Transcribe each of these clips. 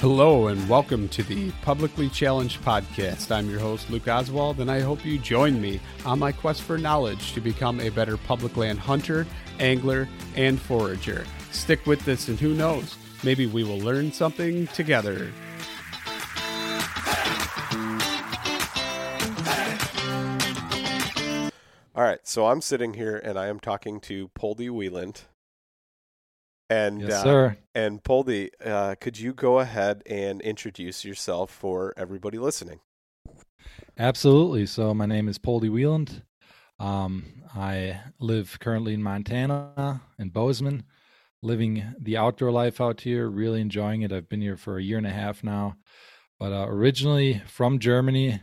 Hello, and welcome to the Publicly Challenged Podcast. I'm your host, Luke Oswald, and I hope you join me on my quest for knowledge to become a better public land hunter, angler, and forager. Stick with this, and who knows, maybe we will learn something together. All right, so I'm sitting here and I am talking to Poldi Weiland. And Yes, uh, sir. and Poldi, uh, could you go ahead and introduce yourself for everybody listening? Absolutely. So my name is Poldi Weiland. Um, I live currently in Montana in Bozeman, living the outdoor life out here, really enjoying it. I've been here for a year and a half now, but uh, originally from Germany,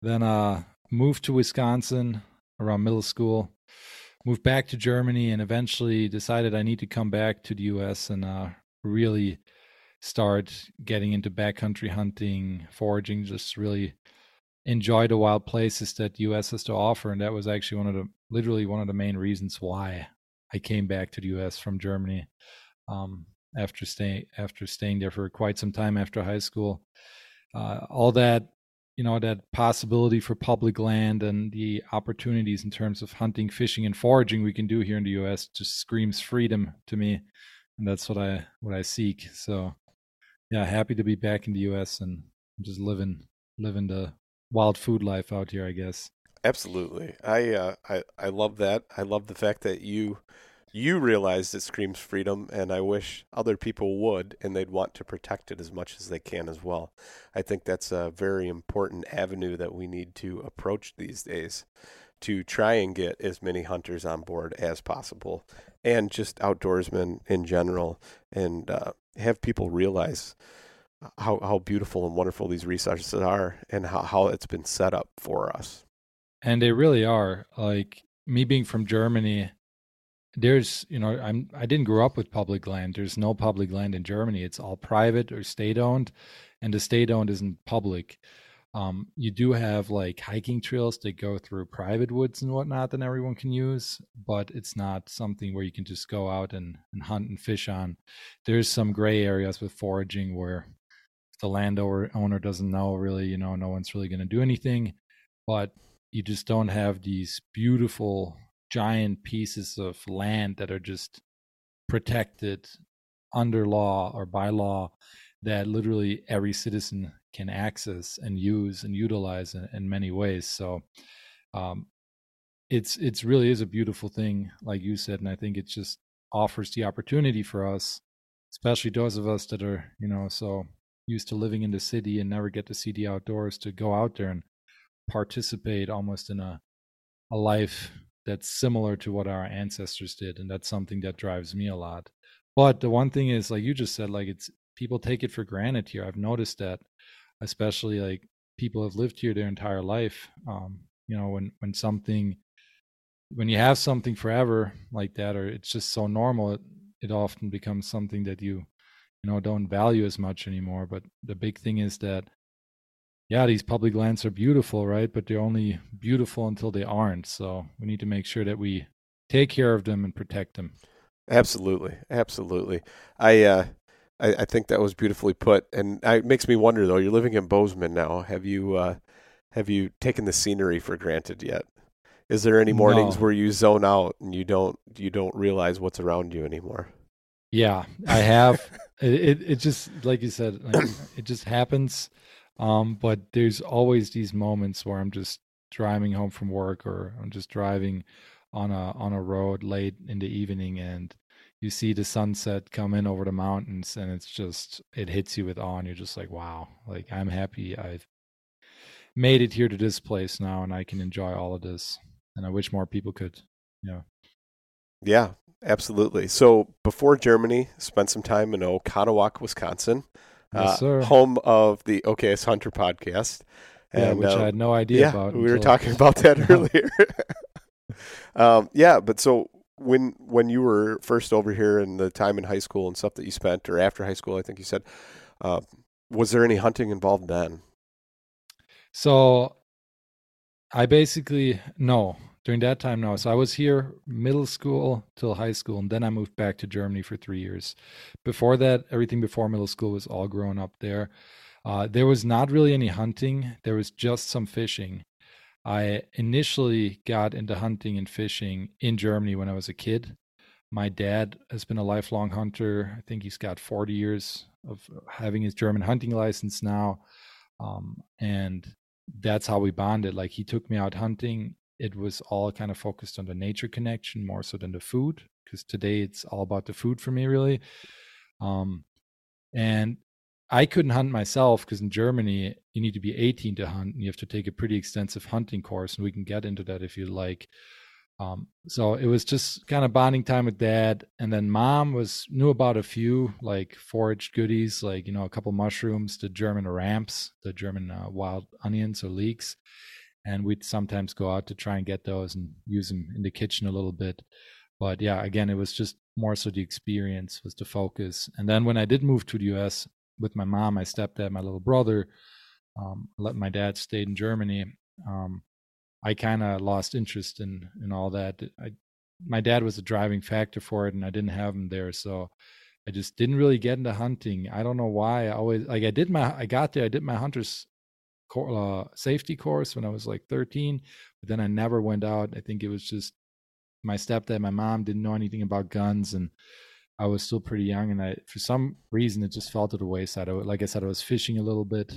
then uh, moved to Wisconsin around middle school, moved back to Germany, and eventually decided I need to come back to the U.S. and uh, really start getting into backcountry hunting, foraging, just really enjoy the wild places that US has to offer. And that was actually one of the literally one of the main reasons why I came back to the US from Germany. Um, after staying after staying there for quite some time after high school. Uh, all that you know that possibility for public land and the opportunities in terms of hunting, fishing, and foraging we can do here in the U.S. just screams freedom to me, and that's what I what I seek. So, yeah, happy to be back in the U.S. and just living living the wild food life out here. I guess. Absolutely. I uh, I I love that. I love the fact that you you realize it screams freedom and I wish other people would and they'd want to protect it as much as they can as well. I think that's a very important avenue that we need to approach these days to try and get as many hunters on board as possible and just outdoorsmen in general and uh, have people realize how, how beautiful and wonderful these resources are and how, how it's been set up for us. and they really are like me being from germany there's you know i'm i didn't grow up with public land. There's no public land in germany. It's all private or state owned and the state owned isn't public. Um, you do have like hiking trails that go through private woods and whatnot that everyone can use but it's not something where you can just go out and, and hunt and fish on. There's some gray areas with foraging where the landowner owner doesn't know really you know no one's really going to do anything but you just don't have these beautiful giant pieces of land that are just protected under law or by law that literally every citizen can access and use and utilize in, in many ways. So um, it's it's really is a beautiful thing like you said and i think it just offers the opportunity for us especially those of us that are you know so used to living in the city and never get to see the outdoors to go out there and participate almost in a a life that's similar to what our ancestors did and that's something that drives me a lot but the one thing is like you just said like it's people take it for granted here. I've noticed that, especially like people have lived here their entire life. Um, you know, when when something when you have something forever like that, or it's just so normal, it, it often becomes something that you you know don't value as much anymore. But the big thing is that yeah, these public lands are beautiful, right? But they're only beautiful until they aren't. So we need to make sure that we take care of them and protect them. Absolutely, absolutely. I uh, I, I think that was beautifully put, and it makes me wonder though. You're living in Bozeman now. Have you uh, have you taken the scenery for granted yet? Is there any mornings No. where you zone out and you don't you don't realize what's around you anymore? Yeah, I have. it, it it just like you said, like, it just happens. Um, but there's always these moments where I'm just driving home from work, or I'm just driving on a on a road late in the evening, and you see the sunset come in over the mountains, and it's just it hits you with awe, and you're just like, wow, like I'm happy I've made it here to this place now, and I can enjoy all of this, and I wish more people could. Yeah. Yeah, absolutely. So before Germany, spent some time in Oconomowoc, Wisconsin, Yes, uh, sir. home of the OKS Hunter podcast. Yeah, And, which I had no idea yeah, about. we were talking about that earlier. um, yeah, but so when when you were first over here and the time in high school and stuff that you spent, or after high school, I think you said, uh, was there any hunting involved then? So I basically no during that time now. So I was here middle school till high school, and then I moved back to Germany for three years. Before that, everything before middle school was all grown up there. Uh, there was not really any hunting. There was just some fishing. I initially got into hunting and fishing in Germany when I was a kid. My dad has been a lifelong hunter. I think he's got 40 years of having his German hunting license now. Um, and that's how we bonded. Like he took me out hunting. It was all kind of focused on the nature connection more so than the food, because today it's all about the food for me, really. Um, and I couldn't hunt myself because in Germany you need to be 18 to hunt, and you have to take a pretty extensive hunting course, and we can get into that if you like. Um, so it was just kind of bonding time with dad, and then mom was knew about a few like foraged goodies, like you know a couple mushrooms, the German ramps, the German uh, wild onions or leeks, and we'd sometimes go out to try and get those and use them in the kitchen a little bit. But yeah, again, it was just more so the experience was the focus. And then when I did move to the U.S. with my mom, my stepdad, my little brother, um, let my dad stayed in Germany. Um, I kind of lost interest in in all that. I, my dad was a driving factor for it, and I didn't have him there, so I just didn't really get into hunting. I don't know why. I always like I did my I got there. I did my hunter's uh, safety course when I was like 13, but then I never went out. I think it was just my stepdad, my mom didn't know anything about guns, and I was still pretty young. And I, for some reason, it just fell to the wayside. I, like I said, I was fishing a little bit,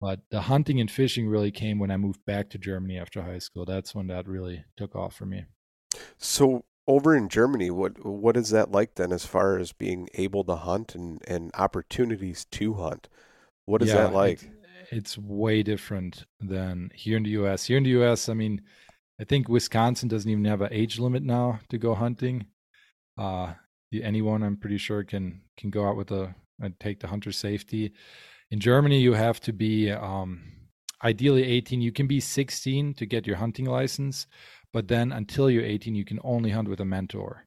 but the hunting and fishing really came when I moved back to Germany after high school. That's when that really took off for me. So over in Germany, what what is that like then, as far as being able to hunt and and opportunities to hunt? What is Yeah, that like? It's, it's way different than here in the US. Here in the US, I mean, I think Wisconsin doesn't even have an age limit now to go hunting. Uh, anyone, I'm pretty sure, can can go out with a and take the hunter safety. In Germany, you have to be um, ideally 18. You can be 16 to get your hunting license, but then until you're 18, you can only hunt with a mentor.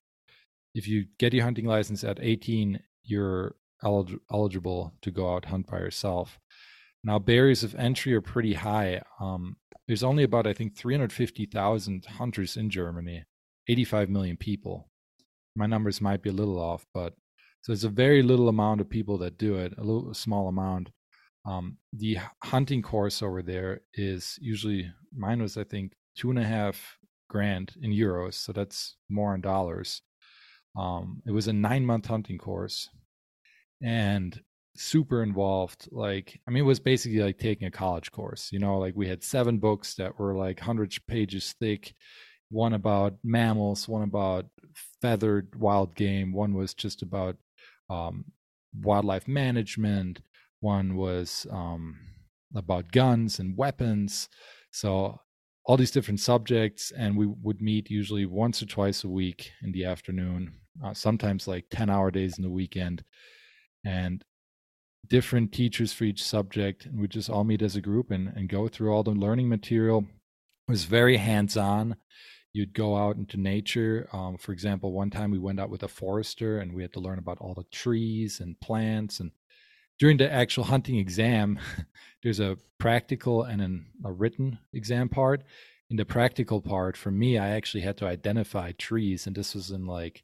If you get your hunting license at 18, you're elig- eligible to go out hunt by yourself. Now, barriers of entry are pretty high. Um, there's only about, I think, 350,000 hunters in Germany, 85 million people. My numbers might be a little off, but so it's a very little amount of people that do it, a little a small amount. Um, the hunting course over there is usually mine was, I think, two and a half grand in euros, so that's more in dollars. Um, it was a nine month hunting course, and super involved like i mean it was basically like taking a college course you know like we had seven books that were like 100 pages thick one about mammals one about feathered wild game one was just about um, wildlife management one was um, about guns and weapons so all these different subjects and we would meet usually once or twice a week in the afternoon uh, sometimes like 10 hour days in the weekend and different teachers for each subject, and we just all meet as a group and, and go through all the learning material. It was very hands on. You'd go out into nature. Um, for example, one time we went out with a forester and we had to learn about all the trees and plants. And during the actual hunting exam, there's a practical and an, a written exam part. In the practical part, for me, I actually had to identify trees, and this was in like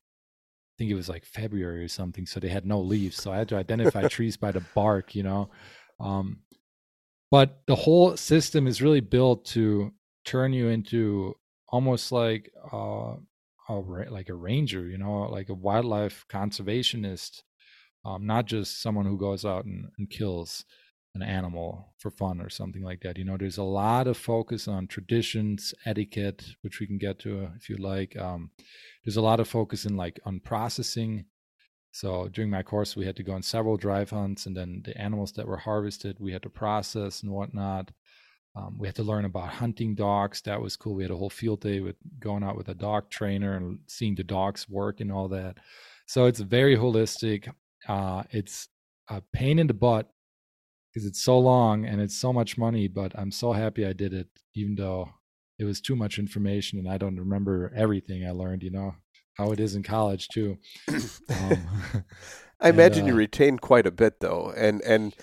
think it was like February or something, so they had no leaves. So I had to identify trees by the bark, you know. Um, but the whole system is really built to turn you into almost like uh, a like a ranger, you know, like a wildlife conservationist, um, not just someone who goes out and, and kills an animal for fun or something like that. You know, there's a lot of focus on traditions, etiquette, which we can get to if you like. Um, there's a lot of focus in like on processing. So during my course, we had to go on several drive hunts, and then the animals that were harvested, we had to process and whatnot. Um, we had to learn about hunting dogs. That was cool. We had a whole field day with going out with a dog trainer and seeing the dogs work and all that. So it's very holistic. Uh, it's a pain in the butt because it's so long and it's so much money, but I'm so happy I did it, even though it was too much information and I don't remember everything I learned, you know, how it is in college too. Um, I imagine and, uh, you retain quite a bit though. And, and,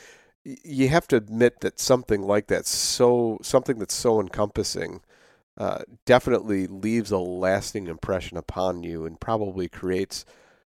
you have to admit that something like that, so something that's so encompassing, uh, definitely leaves a lasting impression upon you, and probably creates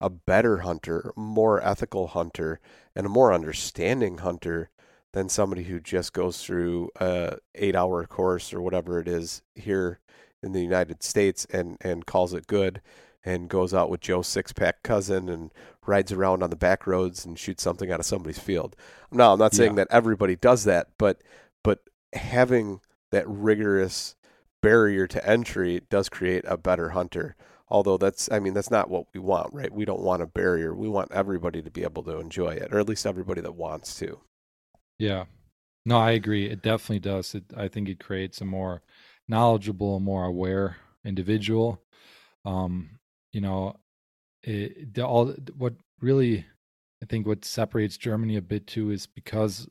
a better hunter, more ethical hunter, and a more understanding hunter than somebody who just goes through a eight hour course or whatever it is here in the United States and, and calls it good and goes out with Joe's six pack cousin and rides around on the back roads and shoots something out of somebody's field. Now I'm not saying yeah. that everybody does that, but but having that rigorous barrier to entry does create a better hunter. Although that's I mean that's not what we want, right? We don't want a barrier. We want everybody to be able to enjoy it, or at least everybody that wants to. Yeah. No, I agree. It definitely does. It, I think it creates a more knowledgeable, more aware individual. Um, you know, it, the, all what really I think what separates Germany a bit too is because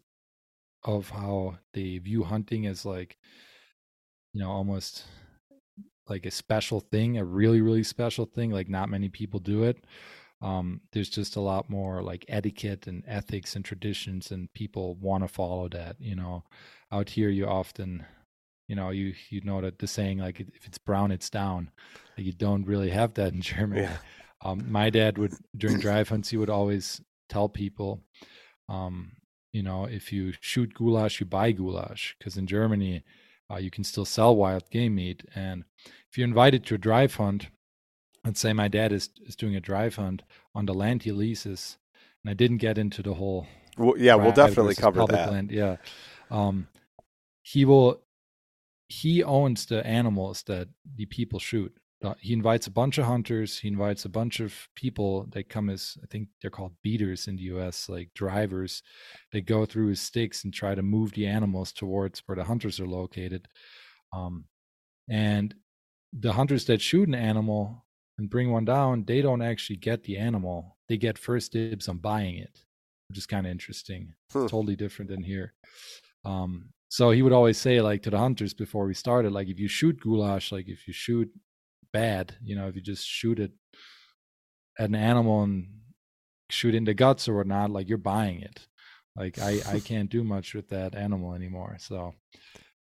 of how they view hunting as like, you know, almost like a special thing, a really, really special thing. Like not many people do it um, there's just a lot more like etiquette and ethics and traditions and people want to follow that you know? Out here you often you know you you know that the saying like if it's brown it's down. You don't really have that in germany. Yeah. um, my dad would during drive hunts he would always tell people um, you know if you shoot goulash you buy goulash. Because in germany uh, you can still sell wild game meat and if you're invited to a drive hunt let's say my dad is is doing a drive hunt on the land he leases, and I didn't get into the whole. Well, yeah, we'll definitely cover that. Land. Yeah, um, he will. He owns the animals that the people shoot. He invites a bunch of hunters. He invites a bunch of people that come as I think they're called beaters in the U.S., like drivers. They go through his sticks and try to move the animals towards where the hunters are located. Um, and the hunters that shoot an animal and bring one down, they don't actually get the animal. They get first dibs on buying it, which is kind of interesting. Huh. Totally different than here. Um, so he would always say, like to the hunters before we started, like if you shoot goulash, like if you shoot bad, you know, if you just shoot it at an animal and shoot in the guts or whatnot, like you're buying it. Like I, I can't do much with that animal anymore. So,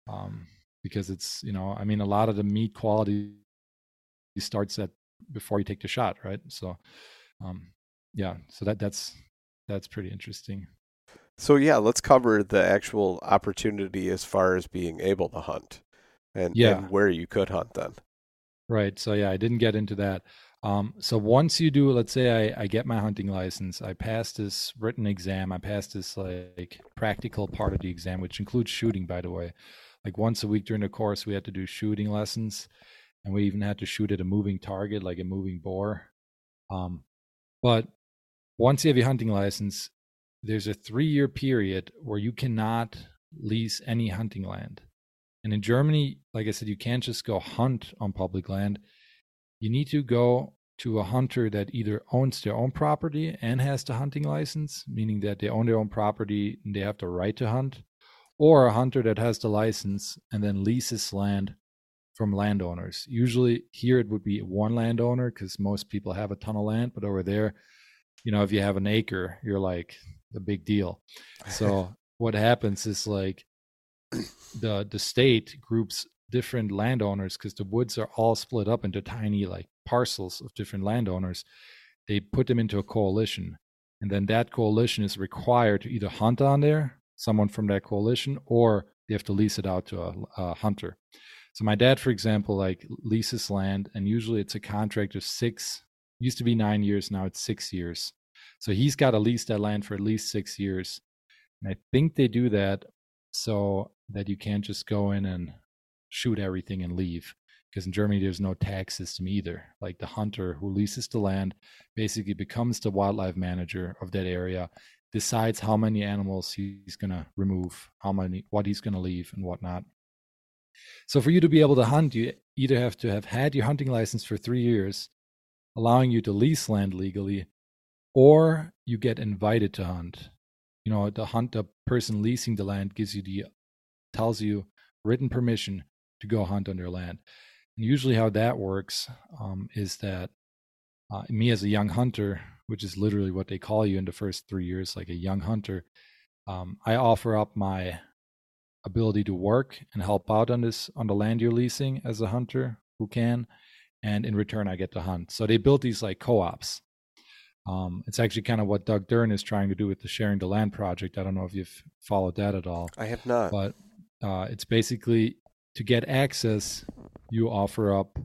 um, because it's you know, I mean, a lot of the meat quality starts at before you take the shot, right? So, um, yeah, so that that's that's pretty interesting. So yeah, let's cover the actual opportunity as far as being able to hunt, and, yeah. and where you could hunt then. Right. So yeah, I didn't get into that. Um, so once you do, let's say I, I get my hunting license, I pass this written exam, I pass this like practical part of the exam, which includes shooting, by the way. Like once a week during the course, we had to do shooting lessons, and we even had to shoot at a moving target, like a moving boar. Um, but once you have your hunting license, there's a three year period where you cannot lease any hunting land. And in Germany, like I said, you can't just go hunt on public land. You need to go to a hunter that either owns their own property and has the hunting license, meaning that they own their own property and they have the right to hunt, or a hunter that has the license and then leases land from landowners. Usually here it would be one landowner because most people have a ton of land, but over there, you know, if you have an acre, you're like a big deal. So what happens is like the the state groups different landowners because the woods are all split up into tiny like parcels of different landowners. They put them into a coalition, and then that coalition is required to either hunt on there, someone from that coalition, or they have to lease it out to a, a hunter. So my dad, for example, like leases land, and usually it's a contract of six. Used to be nine years, now it's six years. So he's got to lease that land for at least six years. And I think they do that so that you can't just go in and shoot everything and leave. Because in Germany, there's no tag system either. Like the hunter who leases the land basically becomes the wildlife manager of that area, decides how many animals he's going to remove, how many, what he's going to leave, and whatnot. So for you to be able to hunt, you either have to have had your hunting license for three years, allowing you to lease land legally, or you get invited to hunt. You know, the hunt the person leasing the land gives you the tells you written permission to go hunt on their land. And usually, how that works um, is that uh, me as a young hunter, which is literally what they call you in the first three years, like a young hunter, um, I offer up my ability to work and help out on this on the land you're leasing as a hunter who can, and in return, I get to hunt. So they built these like co-ops um, it's actually kind of what Doug Duren is trying to do with the Sharing the Land project. I don't know if you've followed that at all. I have not. But uh, it's basically to get access, you offer up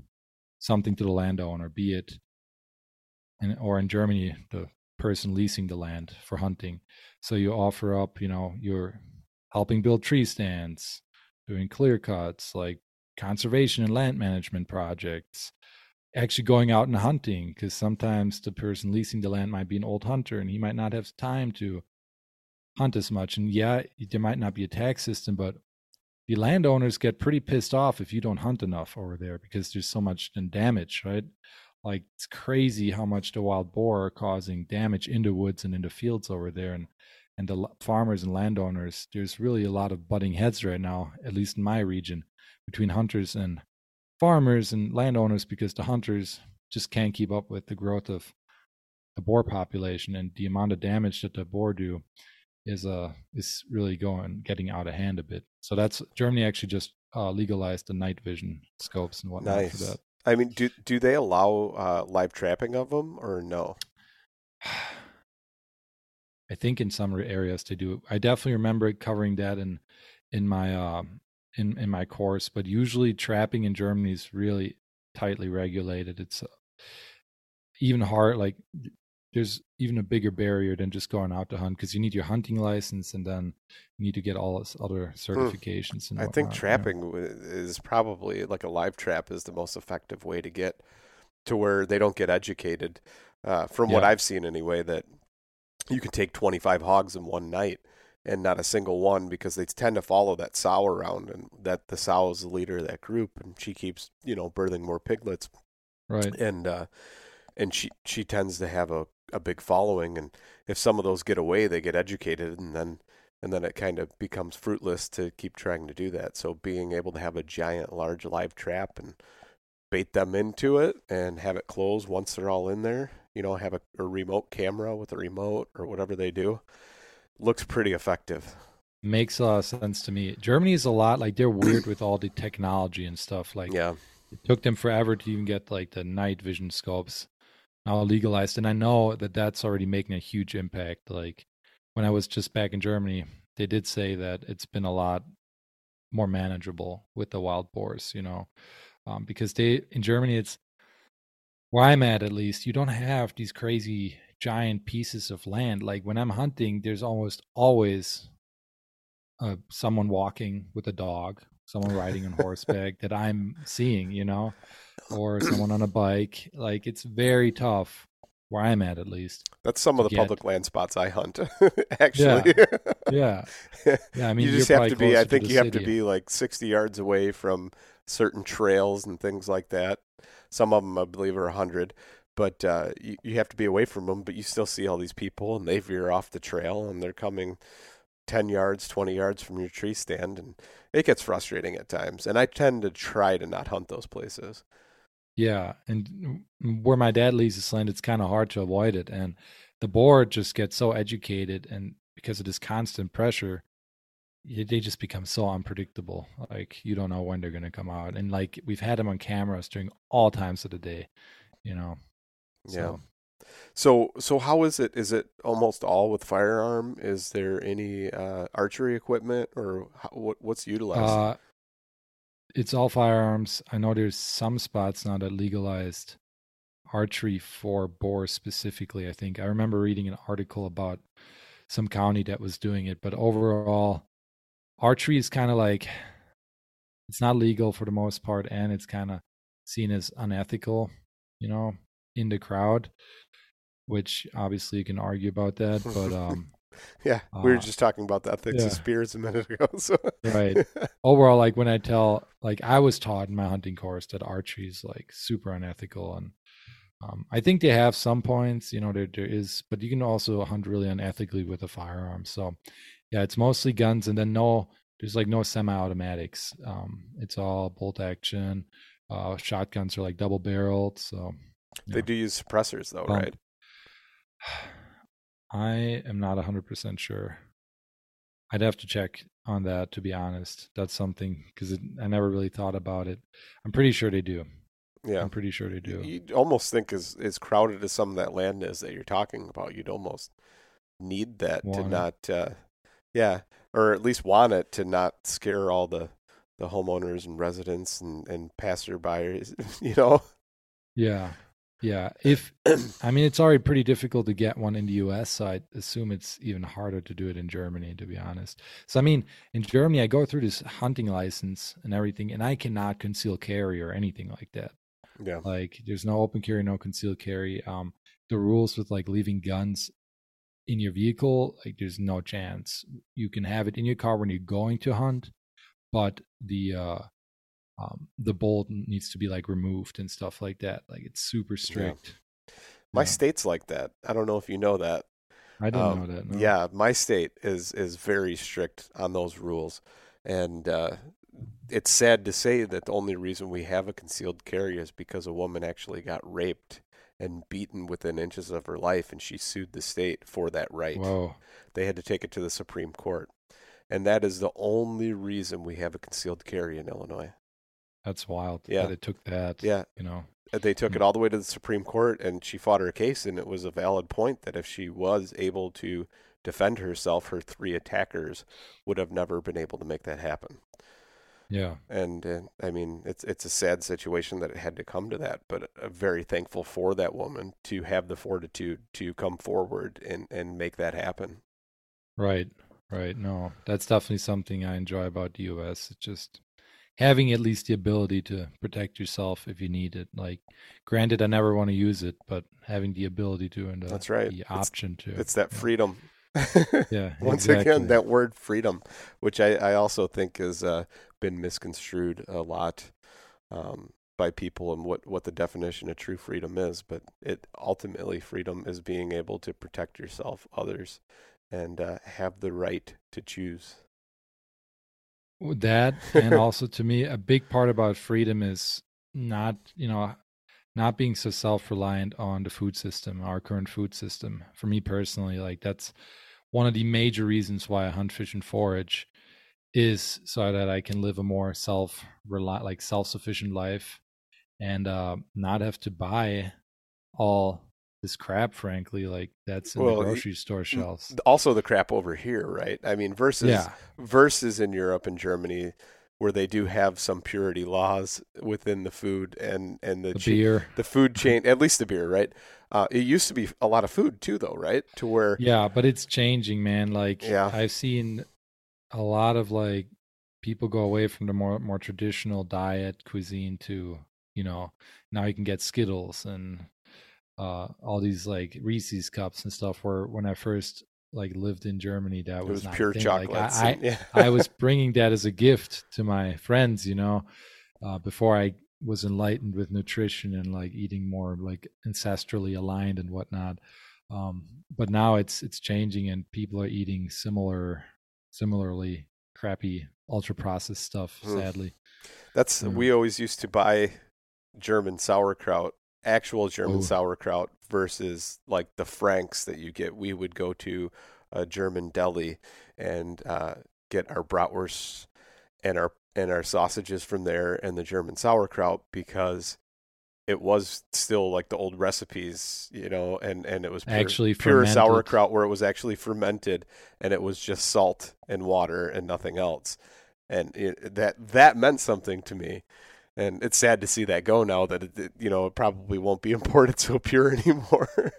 something to the landowner, be it, in, or in Germany, the person leasing the land for hunting. So you offer up, you know, you're helping build tree stands, doing clear cuts, like conservation and land management projects, actually going out and hunting because sometimes the person leasing the land might be an old hunter and he might not have time to hunt as much. And yeah, there might not be a tag system, but the landowners get pretty pissed off if you don't hunt enough over there because there's so much damage, right? Like it's crazy how much the wild boar are causing damage into woods and into fields over there. And and the farmers and landowners, there's really a lot of butting heads right now, at least in my region, between hunters and farmers and landowners because the hunters just can't keep up with the growth of the boar population and the amount of damage that the boar do is uh is really going getting out of hand a bit. So that's Germany actually just uh, legalized the night vision scopes and whatnot nice. for that. I mean, do do they allow uh, live trapping of them or no? I think in some areas to do. It. I definitely remember covering that in in my um, in in my course, but usually trapping in Germany is really tightly regulated. It's uh, even hard. Like there's even a bigger barrier than just going out to hunt because you need your hunting license and then you need to get all this other hmm. certifications. And I think trapping is probably like a live trap is the most effective way to get to where they don't get educated. Uh, from yeah. what I've seen anyway, that you can take 25 hogs in one night and not a single one because they tend to follow that sow around and that the sow is the leader of that group and she keeps you know birthing more piglets. Right. And uh and she she tends to have a a big following and if some of those get away they get educated and then and then it kind of becomes fruitless to keep trying to do that. So being able to have a giant large live trap and bait them into it and have it close once they're all in there you know have a, a remote camera with a remote or whatever they do looks pretty effective. Makes a lot of sense to me. Germany is a lot like they're weird with all the technology and stuff. Like, yeah, it took them forever to even get like the night vision scopes now legalized, and I know that that's already making a huge impact. Like when I was just back in Germany, they did say that it's been a lot more manageable with the wild boars. You know, um, because they in Germany it's where I'm at at least, you don't have these crazy giant pieces of land. Like when I'm hunting, there's almost always uh, someone walking with a dog, someone riding on horseback that I'm seeing, you know, or someone on a bike. Like it's very tough where I'm at, at least. That's some of the get. public land spots I hunt, actually. Yeah. yeah. yeah. I mean, you just have to be, I think you city. have to be like 60 yards away from certain trails and things like that. Some of them, I believe, are 100 but uh, you, you have to be away from them. But you still see all these people, and they veer off the trail, and they're coming ten yards, twenty yards from your tree stand, and it gets frustrating at times. And I tend to try to not hunt those places. Yeah, and where my dad leaves his land, it's kind of hard to avoid it, and the board just gets so educated, and because of this constant pressure, they just become so unpredictable. Like you don't know when they're going to come out, and like we've had them on cameras during all times of the day, you know. So. Yeah. So so how is it? Is it almost all with firearm? Is there any uh, archery equipment or how, what, what's utilized? Uh, it's all firearms. I know there's some spots now that legalized archery for boar specifically. I think I remember reading an article about some county that was doing it, but overall, archery is kind of like it's not legal for the most part, and it's kind of seen as unethical, you know, in the crowd. Which obviously you can argue about that, but um, yeah, we were uh, just talking about the ethics yeah. of spears a minute ago. So. right. Overall, like when I tell, like I was taught in my hunting course that archery is like super unethical, and um, I think they have some points. You know, there there is, but you can also hunt really unethically with a firearm. So, yeah, it's mostly guns, and then no, there's like no semi-automatics. Um, it's all bolt action. Uh, shotguns are like double barreled, so they know. do use suppressors though, um, right? I am not 100% sure. I'd have to check on that to be honest. That's something because I never really thought about it. I'm pretty sure they do. Yeah, I'm pretty sure they do. You'd almost think as as crowded as some of that land is that you're talking about, you'd almost need that want to not, uh, yeah, or at least want it to not scare all the the homeowners and residents and and passerby. You know. Yeah, yeah, if I mean it's already pretty difficult to get one in the US, so I assume it's even harder to do it in Germany to be honest. So I mean, in Germany I go through this hunting license and everything and I cannot conceal carry or anything like that. Yeah. Like there's no open carry, no concealed carry. Um the rules with like leaving guns in your vehicle, like there's no chance. You can have it in your car when you're going to hunt, but the uh um, the bolt needs to be like removed and stuff like that. Like it's super strict. Yeah. My yeah. state's like that. I don't know if you know that. I didn't um, know that. No. Yeah, my state is is very strict on those rules, and uh, it's sad to say that the only reason we have a concealed carry is because a woman actually got raped and beaten within inches of her life, and she sued the state for that right. Whoa. They had to take it to the Supreme Court, and that is the only reason we have a concealed carry in Illinois. That's wild. Yeah, that it took that. Yeah, you know, uh, they took it all the way to the Supreme Court, and she fought her case, and it was a valid point that if she was able to defend herself, her three attackers would have never been able to make that happen. Yeah, and, and I mean, it's it's a sad situation that it had to come to that, but uh, very thankful for that woman to have the fortitude to come forward and and make that happen. Right, right. No, that's definitely something I enjoy about the U.S. It's just having at least the ability to protect yourself if you need it. Like, granted, I never want to use it, but having the ability to and that's right, the option it's, to. It's that freedom. yeah. Once exactly. again, that word freedom, which I, I also think has uh, been misconstrued a lot um, by people and what, what the definition of true freedom is. But it ultimately, freedom is being able to protect yourself, others, and uh, have the right to choose. With that and also to me, a big part about freedom is not, you know, not being so self-reliant on the food system, our current food system. For me personally, like that's one of the major reasons why I hunt, fish, and forage is so that I can live a more self like self-sufficient life and uh, not have to buy all this crap, frankly, like that's in well, the grocery store shelves. Also, the crap over here, right? I mean, versus yeah. versus in Europe and Germany, where they do have some purity laws within the food and and the, the beer, the food chain, at least the beer, right? Uh, it used to be a lot of food too, though, right? To where yeah, but it's changing, man. Like yeah. I've seen a lot of like people go away from the more more traditional diet cuisine to you know now you can get Skittles and uh all these like Reese's cups and stuff where when I first like lived in Germany that was, was pure chocolate. Like, I, I, I, was bringing that as a gift to my friends, you know, uh, before I was enlightened with nutrition and like eating more like ancestrally aligned and whatnot. Um, but now it's it's changing and people are eating similar similarly crappy ultra processed stuff mm. sadly that's mm. we always used to buy german sauerkraut actual german Ooh. sauerkraut versus like the franks that you get we would go to a german deli and uh, get our bratwurst and our and our sausages from there and the german sauerkraut because it was still like the old recipes, you know, and, and it was pure, actually pure sauerkraut where it was actually fermented and it was just salt and water and nothing else. And it, that that meant something to me. And it's sad to see that go now that it, it you know it probably won't be imported so pure anymore.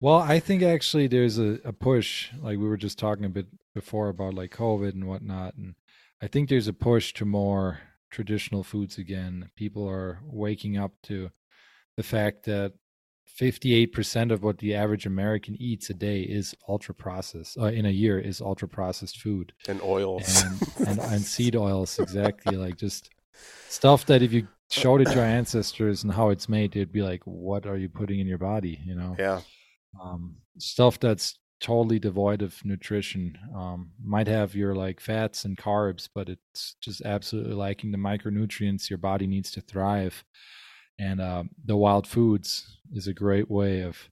well, I think actually there's a, a push, like we were just talking a bit before about like COVID and whatnot, and I think there's a push to more traditional foods again. People are waking up to the fact that 58% of what the average American eats a day is ultra processed uh, in a year is ultra processed food. And oils and, and, and seed oils exactly like just stuff that if you showed it to our ancestors and how it's made they'd be like what are you putting in your body? You know? Yeah. Um, stuff that's totally devoid of nutrition. Um, might have your like fats and carbs, but it's just absolutely lacking the micronutrients your body needs to thrive. And uh, the wild foods is a great way of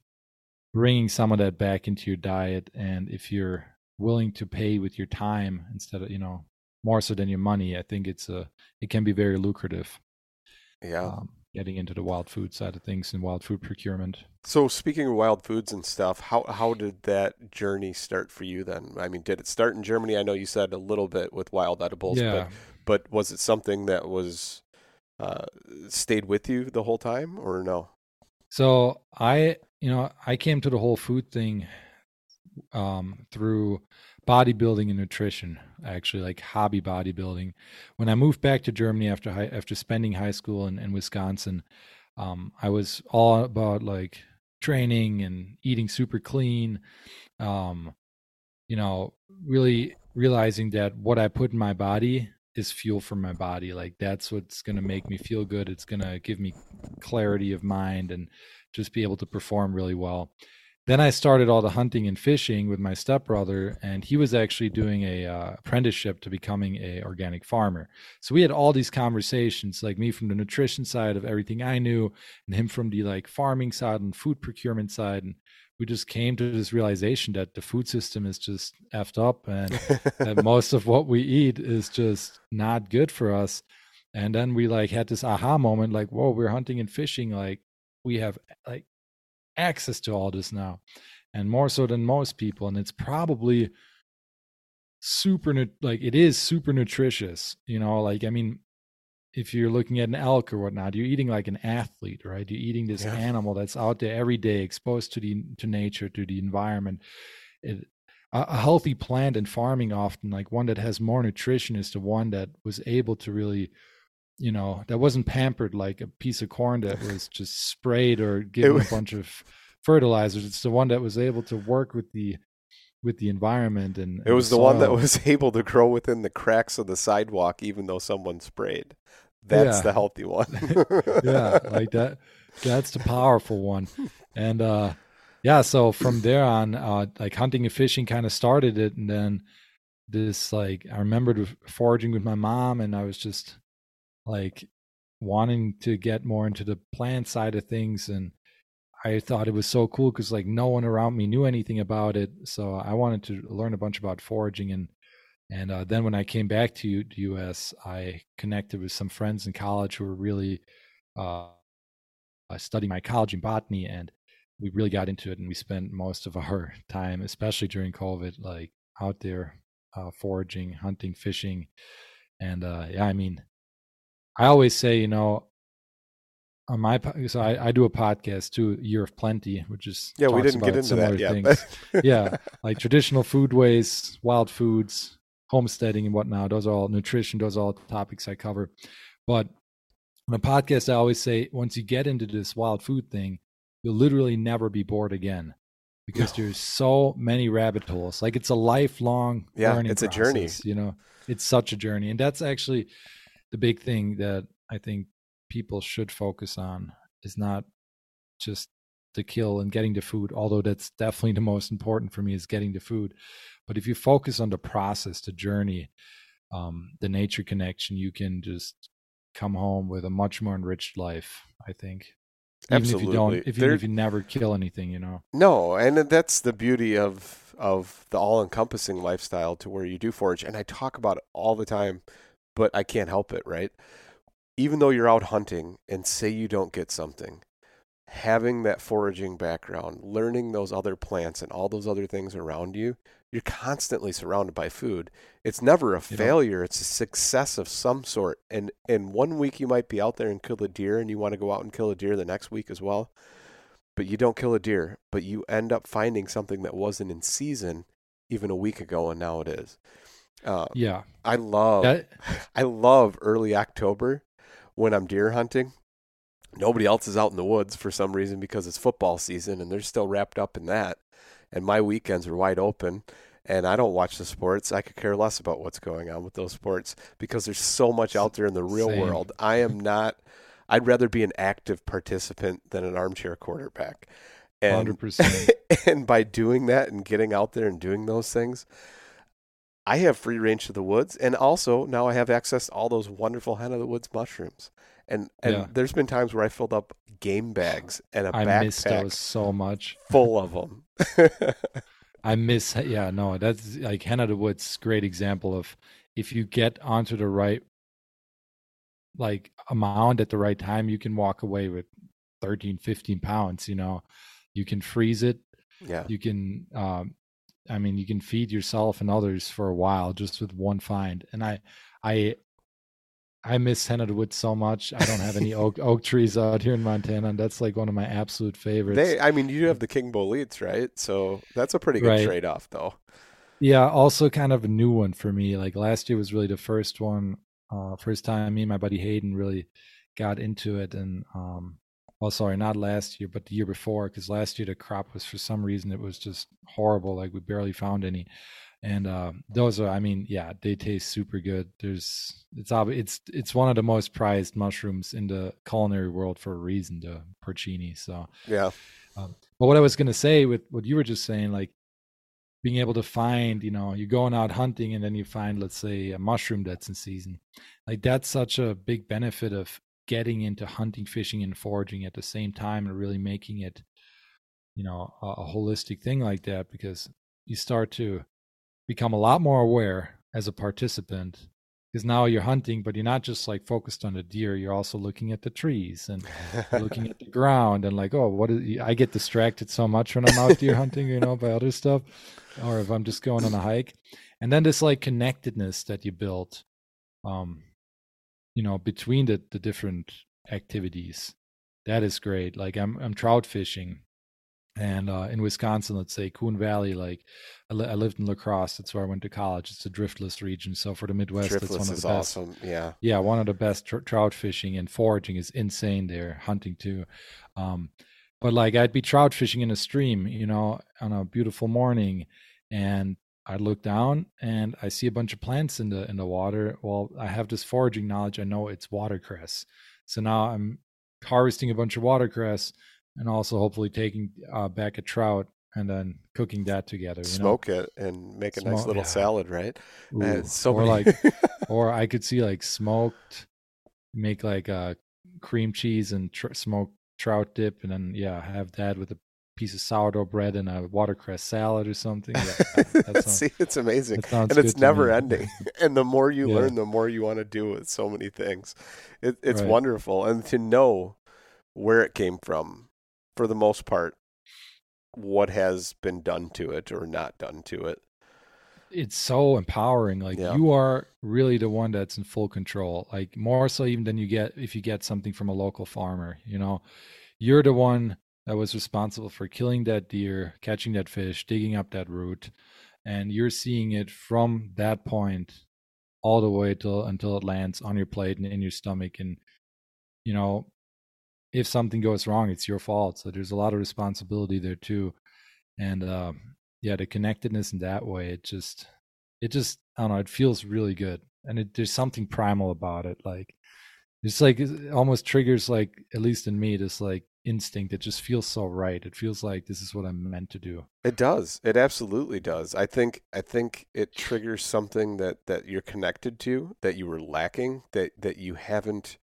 bringing some of that back into your diet. And if you're willing to pay with your time instead of you know more so than your money, I think it's a it can be very lucrative. Yeah. Um, getting into the wild food side of things and wild food procurement. So speaking of wild foods and stuff, how how did that journey start for you then? I mean, did it start in Germany? I know you said a little bit with wild edibles, yeah. but but was it something that was uh, stayed with you the whole time or no? So I, you know, I came to the whole food thing um, through bodybuilding and nutrition actually like hobby bodybuilding. When i moved back to germany after high, after spending high school in, in wisconsin um, i was all about like training and eating super clean um, you know really realizing that what i put in my body is fuel for my body. Like that's what's going to make me feel good. It's going to give me clarity of mind and just be able to perform really well then I started all the hunting and fishing with my stepbrother, and he was actually doing a uh, apprenticeship to becoming a organic farmer. So we had all these conversations, like me from the nutrition side of everything I knew, and him from the like farming side and food procurement side, and we just came to this realization that the food system is just effed up, and that most of what we eat is just not good for us. And then we like had this aha moment, like, whoa, we're hunting and fishing, like we have like access to all this now and more so than most people and it's probably super like it is super nutritious you know like i mean if you're looking at an elk or whatnot you're eating like an athlete right you're eating this yeah. animal that's out there every day exposed to the to nature to the environment it, a, a healthy plant and farming often like one that has more nutrition is the one that was able to really you know that wasn't pampered like a piece of corn that was just sprayed or given was, a bunch of fertilizers. It's the one that was able to work with the with the environment and, it was the, one that was able to grow within the cracks of the sidewalk even though someone sprayed. That's yeah. the healthy one. Yeah like that that's the powerful one. And uh yeah so from there on uh like hunting and fishing kind of started it and then this like i remembered foraging with my mom and i was just like wanting to get more into the plant side of things and I thought it was so cool because like no one around me knew anything about it. So I wanted to learn a bunch about foraging and and uh, then when I came back to U.S., I connected with some friends in college who were really uh, studying mycology and botany, and we really got into it. And we spent most of our time, especially during COVID, like out there uh, foraging, hunting, fishing, and uh, yeah, I mean, I always say, you know, on my so I, I do a podcast too, Year of Plenty, which is yeah, we didn't get into that yet. yeah, like traditional food ways, wild foods, homesteading, and whatnot. Those are all nutrition. Those are all topics I cover. But on a podcast, I always say once you get into this wild food thing, you'll literally never be bored again because there's so many rabbit holes. Like it's a lifelong yeah. It's process, a journey. You know, it's such a journey, and that's actually the big thing that I think people should focus on is not just the kill and getting the food, although that's definitely the most important for me is getting the food. But if you focus on the process, the journey, um, the nature connection, you can just come home with a much more enriched life. I think. Even Absolutely. if you don't, if you, if you never kill anything, you know. No, and that's the beauty of of the all-encompassing lifestyle to where you do forage. And I talk about it all the time, but I can't help it, right? Even though you're out hunting and say you don't get something, having that foraging background, learning those other plants and all those other things around you, you're constantly surrounded by food. It's never a You know- failure, it's a success of some sort. And and one week you might be out there and kill a deer and you want to go out and kill a deer the next week as well but you don't kill a deer, but you end up finding something that wasn't in season even a week ago, and now it is. Uh, Yeah, I love, that I love early October when I'm deer hunting. Nobody else is out in the woods for some reason because it's football season, and they're still wrapped up in that. And my weekends are wide open, and I don't watch the sports. I could care less about what's going on with those sports because there's so much out there in the real Same. world. I am not. I'd rather be an active participant than an armchair quarterback. And hundred percent. and by doing that and getting out there and doing those things, I have free range to the woods, and also now I have access to all those wonderful hen of the woods mushrooms. And and Yeah. there's been times where I filled up game bags and a I miss backpack those so much. full of them. I miss, yeah, no, that's like Hen of the Woods, great example of if you get onto the right like amount at the right time, you can walk away with 13, 15 pounds, you know, you can freeze it. yeah, You can, um, I mean, you can feed yourself and others for a while just with one find. And I, I, I miss Hen of Woods so much. I don't have any oak oak trees out here in Montana, and that's like one of my absolute favorites. they. I mean, you have the king boletes, right? So that's a pretty good Right. trade off, though. Yeah, also kind of a new one for me. Like last year was really the first one, uh, first time me and my buddy Hayden really got into it. And, um, well, sorry, not last year, but the year before, because last year the crop was for some reason it was just horrible. Like we barely found any. And um, those are, I mean, yeah, they taste super good. There's, it's obvi- it's it's one of the most prized mushrooms in the culinary world for a reason, the porcini. So, Yeah, um, but what I was going to say with what you were just saying, like being able to find, you know, you're going out hunting and then you find, let's say, a mushroom that's in season. Like that's such a big benefit of getting into hunting, fishing, and foraging at the same time and really making it, you know, a, a holistic thing like that because you start to become a lot more aware as a participant because now you're hunting, but you're not just like focused on the deer. You're also looking at the trees and looking at the ground and like, oh, what is? I get distracted so much when I'm out deer hunting, you know, by other stuff, or if I'm just going on a hike. And then this like connectedness that you built, um, you know, between the the different activities, that is great. Like I'm I'm trout fishing, and uh, in Wisconsin, let's say Coon Valley, like I, li- I lived in La Crosse. That's where I went to college. It's a driftless region, so for the Midwest, that's one of is the best. awesome. Yeah, Yeah, one of the best tr- trout fishing and foraging is insane there. Hunting too, um, but like I'd be trout fishing in a stream, you know, on a beautiful morning, and I look down and I see a bunch of plants in the in the water. Well, I have this foraging knowledge. I know it's watercress, so now I'm harvesting a bunch of watercress and also hopefully taking uh, back a trout and then cooking that together. You smoke it and make a nice little yeah. salad, right? know? Uh, Ooh, so or many- like or I could see like smoked, make like a cream cheese and tr- smoked trout dip, and then yeah, have that with a piece of sourdough bread and a watercress salad or something. Yeah, sounds, See, it's amazing. and it's never ending. and the more you Yeah. learn, the more you want to do with so many things. It, it's Right. wonderful, and to know where it came from, for the most part, what has been done to it or not done to it. it's so empowering. Like Yeah. you are really the one that's in full control. Like more so even than you get if you get something from a local farmer. You know, you're the one that was responsible for killing that deer, catching that fish, digging up that root, and you're seeing it from that point all the way till until it lands on your plate and in your stomach. And you know, if something goes wrong, it's your fault. So there's a lot of responsibility there too. And um, yeah, the connectedness in that way, it just, it just, I don't know, it feels really good, and it, there's something primal about it. Like It's like it almost triggers like at least in me this like instinct. It just feels so right. It feels like this is what I'm meant to do. It does. It absolutely does. I think I think it triggers something that that you're connected to that you were lacking that that you haven't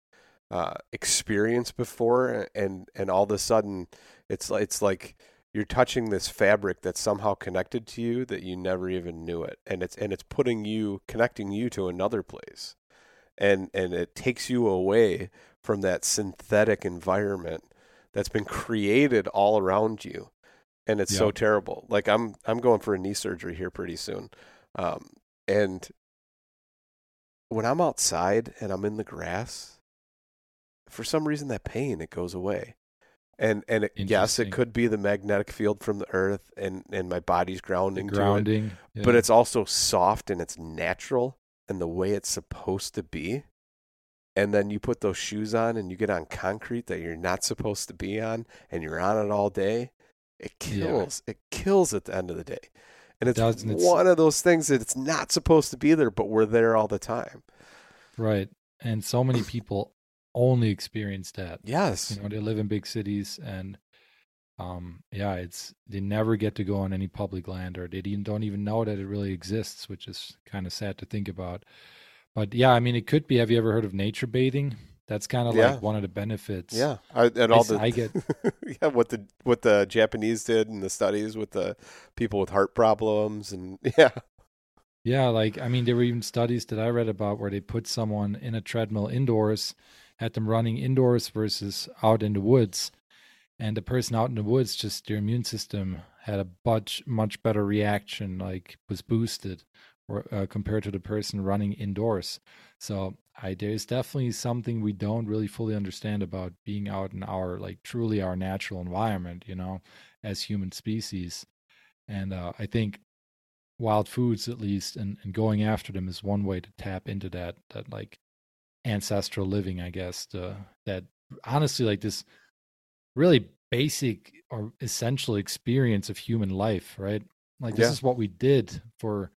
uh, experienced before, and and all of a sudden it's it's like you're touching this fabric that's somehow connected to you that you never even knew it, and it's and it's putting you connecting you to another place, and and it takes you away from that synthetic environment that's been created all around you and it's yep. so terrible like i'm i'm going for a knee surgery here pretty soon um, and when i'm outside and i'm in the grass for some reason that pain it goes away and and it, yes it could be the magnetic field from the earth and and my body's grounding the grounding it yeah. but it's also soft and it's natural and the way it's supposed to be and then you put those shoes on and you get on concrete that you're not supposed to be on and you're on it all day it kills yeah. it kills at the end of the day. And it's, it one it's, of those things that it's not supposed to be there but we're there all the time. Right. And so many people only experience that. Yes. You know they live in big cities and um yeah it's they never get to go on any public land or they don't even know that it really exists which is kind of sad to think about but yeah, I mean, it could be. Have you ever heard of nature bathing? That's kind of yeah. like one of the benefits. Yeah, I, and all the I get yeah what the what the Japanese did in the studies with the people with heart problems and yeah. Yeah, like I mean, there were even studies that I read about where they put someone in a treadmill indoors, had them running indoors versus out in the woods, and the person out in the woods just their immune system had a much much better reaction, like was boosted or, uh, compared to the person running indoors. So I, there's definitely something we don't really fully understand about being out in our like truly our natural environment, you know, as human species. And uh, I think wild foods, at least, and, and going after them is one way to tap into that that like ancestral living, I guess. The, that honestly, like this really basic or essential experience of human life, right? Like this yeah. is what we did for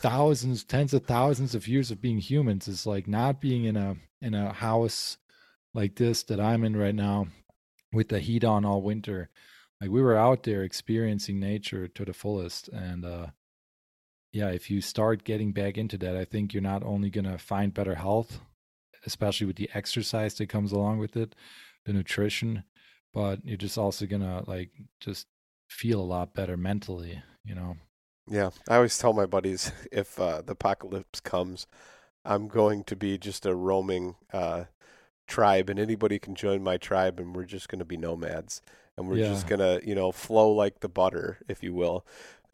thousands, tens of thousands of years of being humans is like not being in a in a house like this that I'm in right now with the heat on all winter. Like we were out there experiencing nature to the fullest and uh yeah, if you start getting back into that, I think you're not only going to find better health, especially with the exercise that comes along with it, the nutrition, but you're just also going to like just feel a lot better mentally, you know. Yeah, I always tell my buddies if uh, the apocalypse comes, I'm going to be just a roaming uh, tribe, and anybody can join my tribe, and we're just going to be nomads, and we're yeah. just going to, you know, flow like the butter, if you will,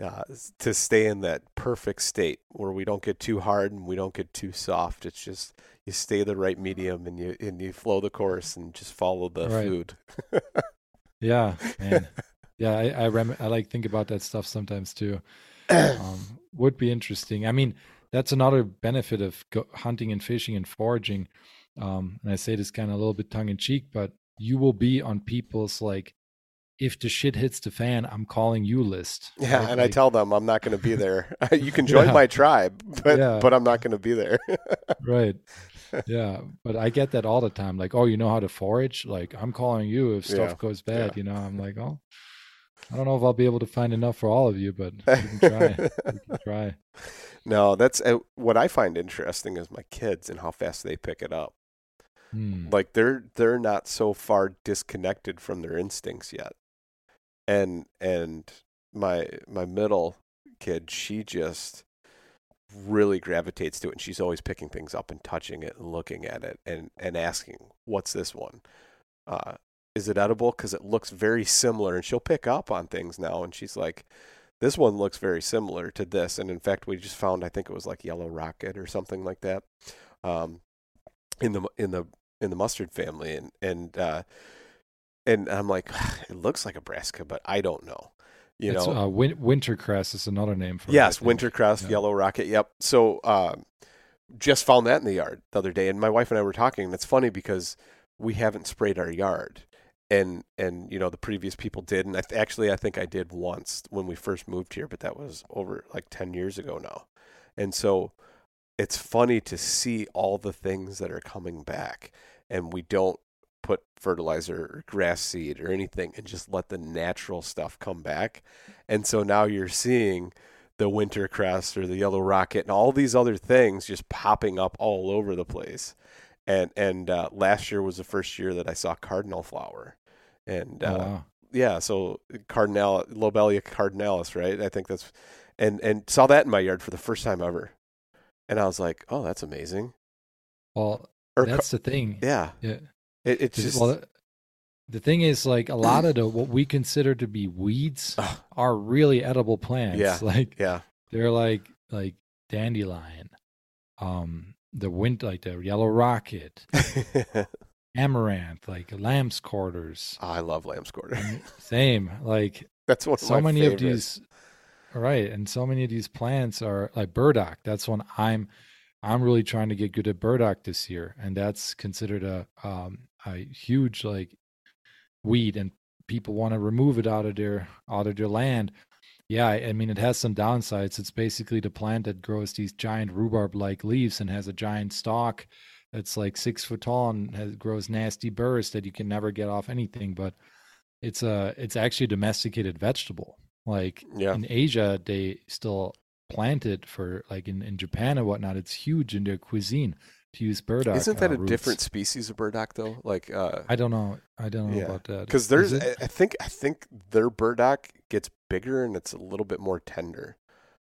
uh, to stay in that perfect state where we don't get too hard and we don't get too soft. It's just you stay the right medium, and you and you flow the course and just follow the right. food. yeah, man. Yeah, I I, rem- I like think about that stuff sometimes too um, would be interesting. I mean, that's another benefit of go- hunting and fishing and foraging. Um, and I say this kind of a little bit tongue in cheek, but you will be on people's like, if the shit hits the fan, I'm calling you list. Yeah, right? and like, I tell them I'm not going to be there. you can join yeah. my tribe, but yeah. but I'm not going to be there. right. Yeah, but I get that all the time. Like, oh, you know how to forage? Like, I'm calling you if stuff yeah. goes bad. You know, I'm like, oh, I don't know if I'll be able to find enough for all of you, but we can try. we can try. No, that's uh, what I find interesting is my kids and how fast they pick it up. Hmm. Like they're they're not so far disconnected from their instincts yet. And and my my middle kid, she just really gravitates to it and she's always picking things up and touching it and looking at it and and asking, "What's this one?" Uh, is it edible? Because it looks very similar. And she'll pick up on things now. And she's like, this one looks very similar to this. And in fact, we just found, I think it was like yellow rocket or something like that, um, in the in the in the mustard family. And and uh, and I'm like, it looks like a brassica, but I don't know. You it's, know, uh, win- wintercress is another name for yes, it. Yes, wintercress, yeah. yellow rocket. Yep. So um, just found that in the yard the other day, and my wife and I were talking. And it's funny because we haven't sprayed our yard and and you know the previous people did and I th- actually I think I did once when we first moved here but that was over like 10 years ago now and so it's funny to see all the things that are coming back, and we don't put fertilizer or grass seed or anything, and just let the natural stuff come back. And so now you're seeing the winter cress or the yellow rocket and all these other things just popping up all over the place. And and uh, last year was the first year that I saw cardinal flower, and Oh, uh, wow. yeah, so cardinal lobelia cardinalis, right? I think that's and and saw that in my yard for the first time ever, and I was like, oh, that's amazing. Well, Or that's the thing. yeah, Yeah. it, it's just well, the thing is, like a lot of the what we consider to be weeds are really edible plants. Yeah. Like yeah, they're like like dandelion, um, the wind like the yellow rocket, amaranth, like lamb's quarters. I love lamb's quarter. And Same, like That's of so many of these right and so many of these plants are like burdock that's one i'm i'm really trying to get good at burdock this year and that's considered a um a huge like weed and people want to remove it out of their out of their land yeah i mean it has some downsides it's basically the plant that grows these giant rhubarb like leaves and has a giant stalk that's like six foot tall and has, grows nasty burrs that you can never get off anything but it's a it's actually a domesticated vegetable like Yeah. in asia they still plant it for like in, in japan and whatnot it's huge in their cuisine to use burdock Isn't that uh, a roots. different species of burdock though? Like, uh, i don't know i don't know Yeah, about that because there's. I think, I think their burdock gets bigger and it's a little bit more tender.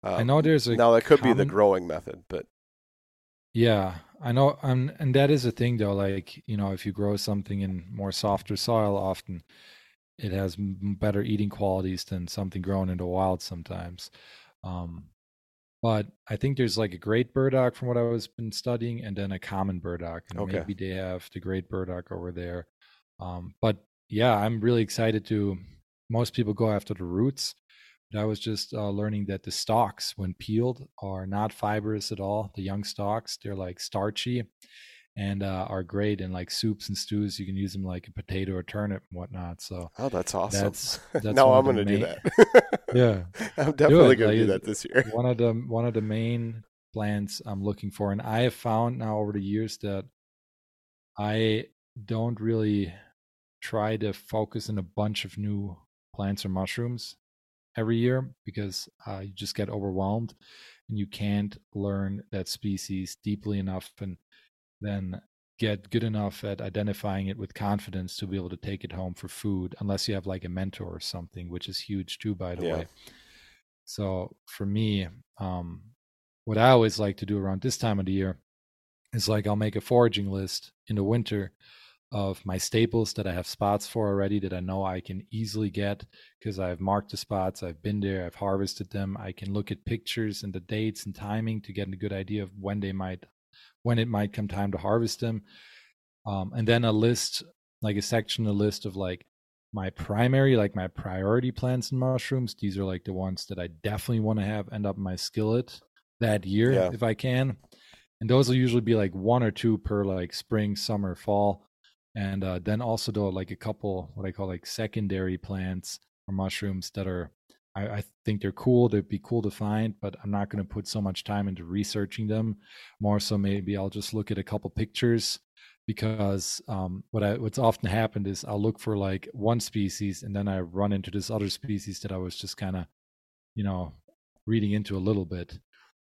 Um, i know there's a now that could be the growing method, but Yeah, I know, um, and that is a thing though. Like you know, if you grow something in more softer soil, often it has better eating qualities than something grown in the wild sometimes. Um, but I think there's like a great burdock from what I was been studying, and then a common burdock, and Okay. maybe they have the great burdock over there. Um, but yeah, I'm really excited to. Most people go after the roots. But I was just uh, learning that the stalks, when peeled, are not fibrous at all. The young stalks, they're like starchy and uh, are great in like soups and stews. You can use them like a potato or turnip and whatnot. So oh, that's awesome. That's- that's now I'm going to do that. yeah, I'm definitely it, going to do that this year. one of the one of the main plants I'm looking for, and I have found now over the years that I don't really try to focus on a bunch of new plants or mushrooms every year because uh, you just get overwhelmed and you can't learn that species deeply enough and then get good enough at identifying it with confidence to be able to take it home for food unless you have like a mentor or something which is huge too by the Yeah. way so for me um what i always like to do around this time of the year is like i'll make a foraging list in the winter of my staples that i have spots for already that i know i can easily get because i've marked the spots i've been there i've harvested them. I can look at pictures and the dates and timing to get a good idea of when they might when it might come time to harvest them. Um, and then a list like a section a list of like my primary like my priority plants and mushrooms. These are like the ones that i definitely want to have end up in my skillet that year Yeah. if i can. And those will usually be like one or two per like spring summer fall and uh, then also though like a couple what i call like secondary plants or mushrooms that are I, I think they're cool they'd be cool to find but i'm not going to put so much time into researching them more so maybe i'll just look at a couple pictures because um, what I what's often happened is I'll look for like one species and then I run into this other species that I was just kind of, you know, reading into a little bit.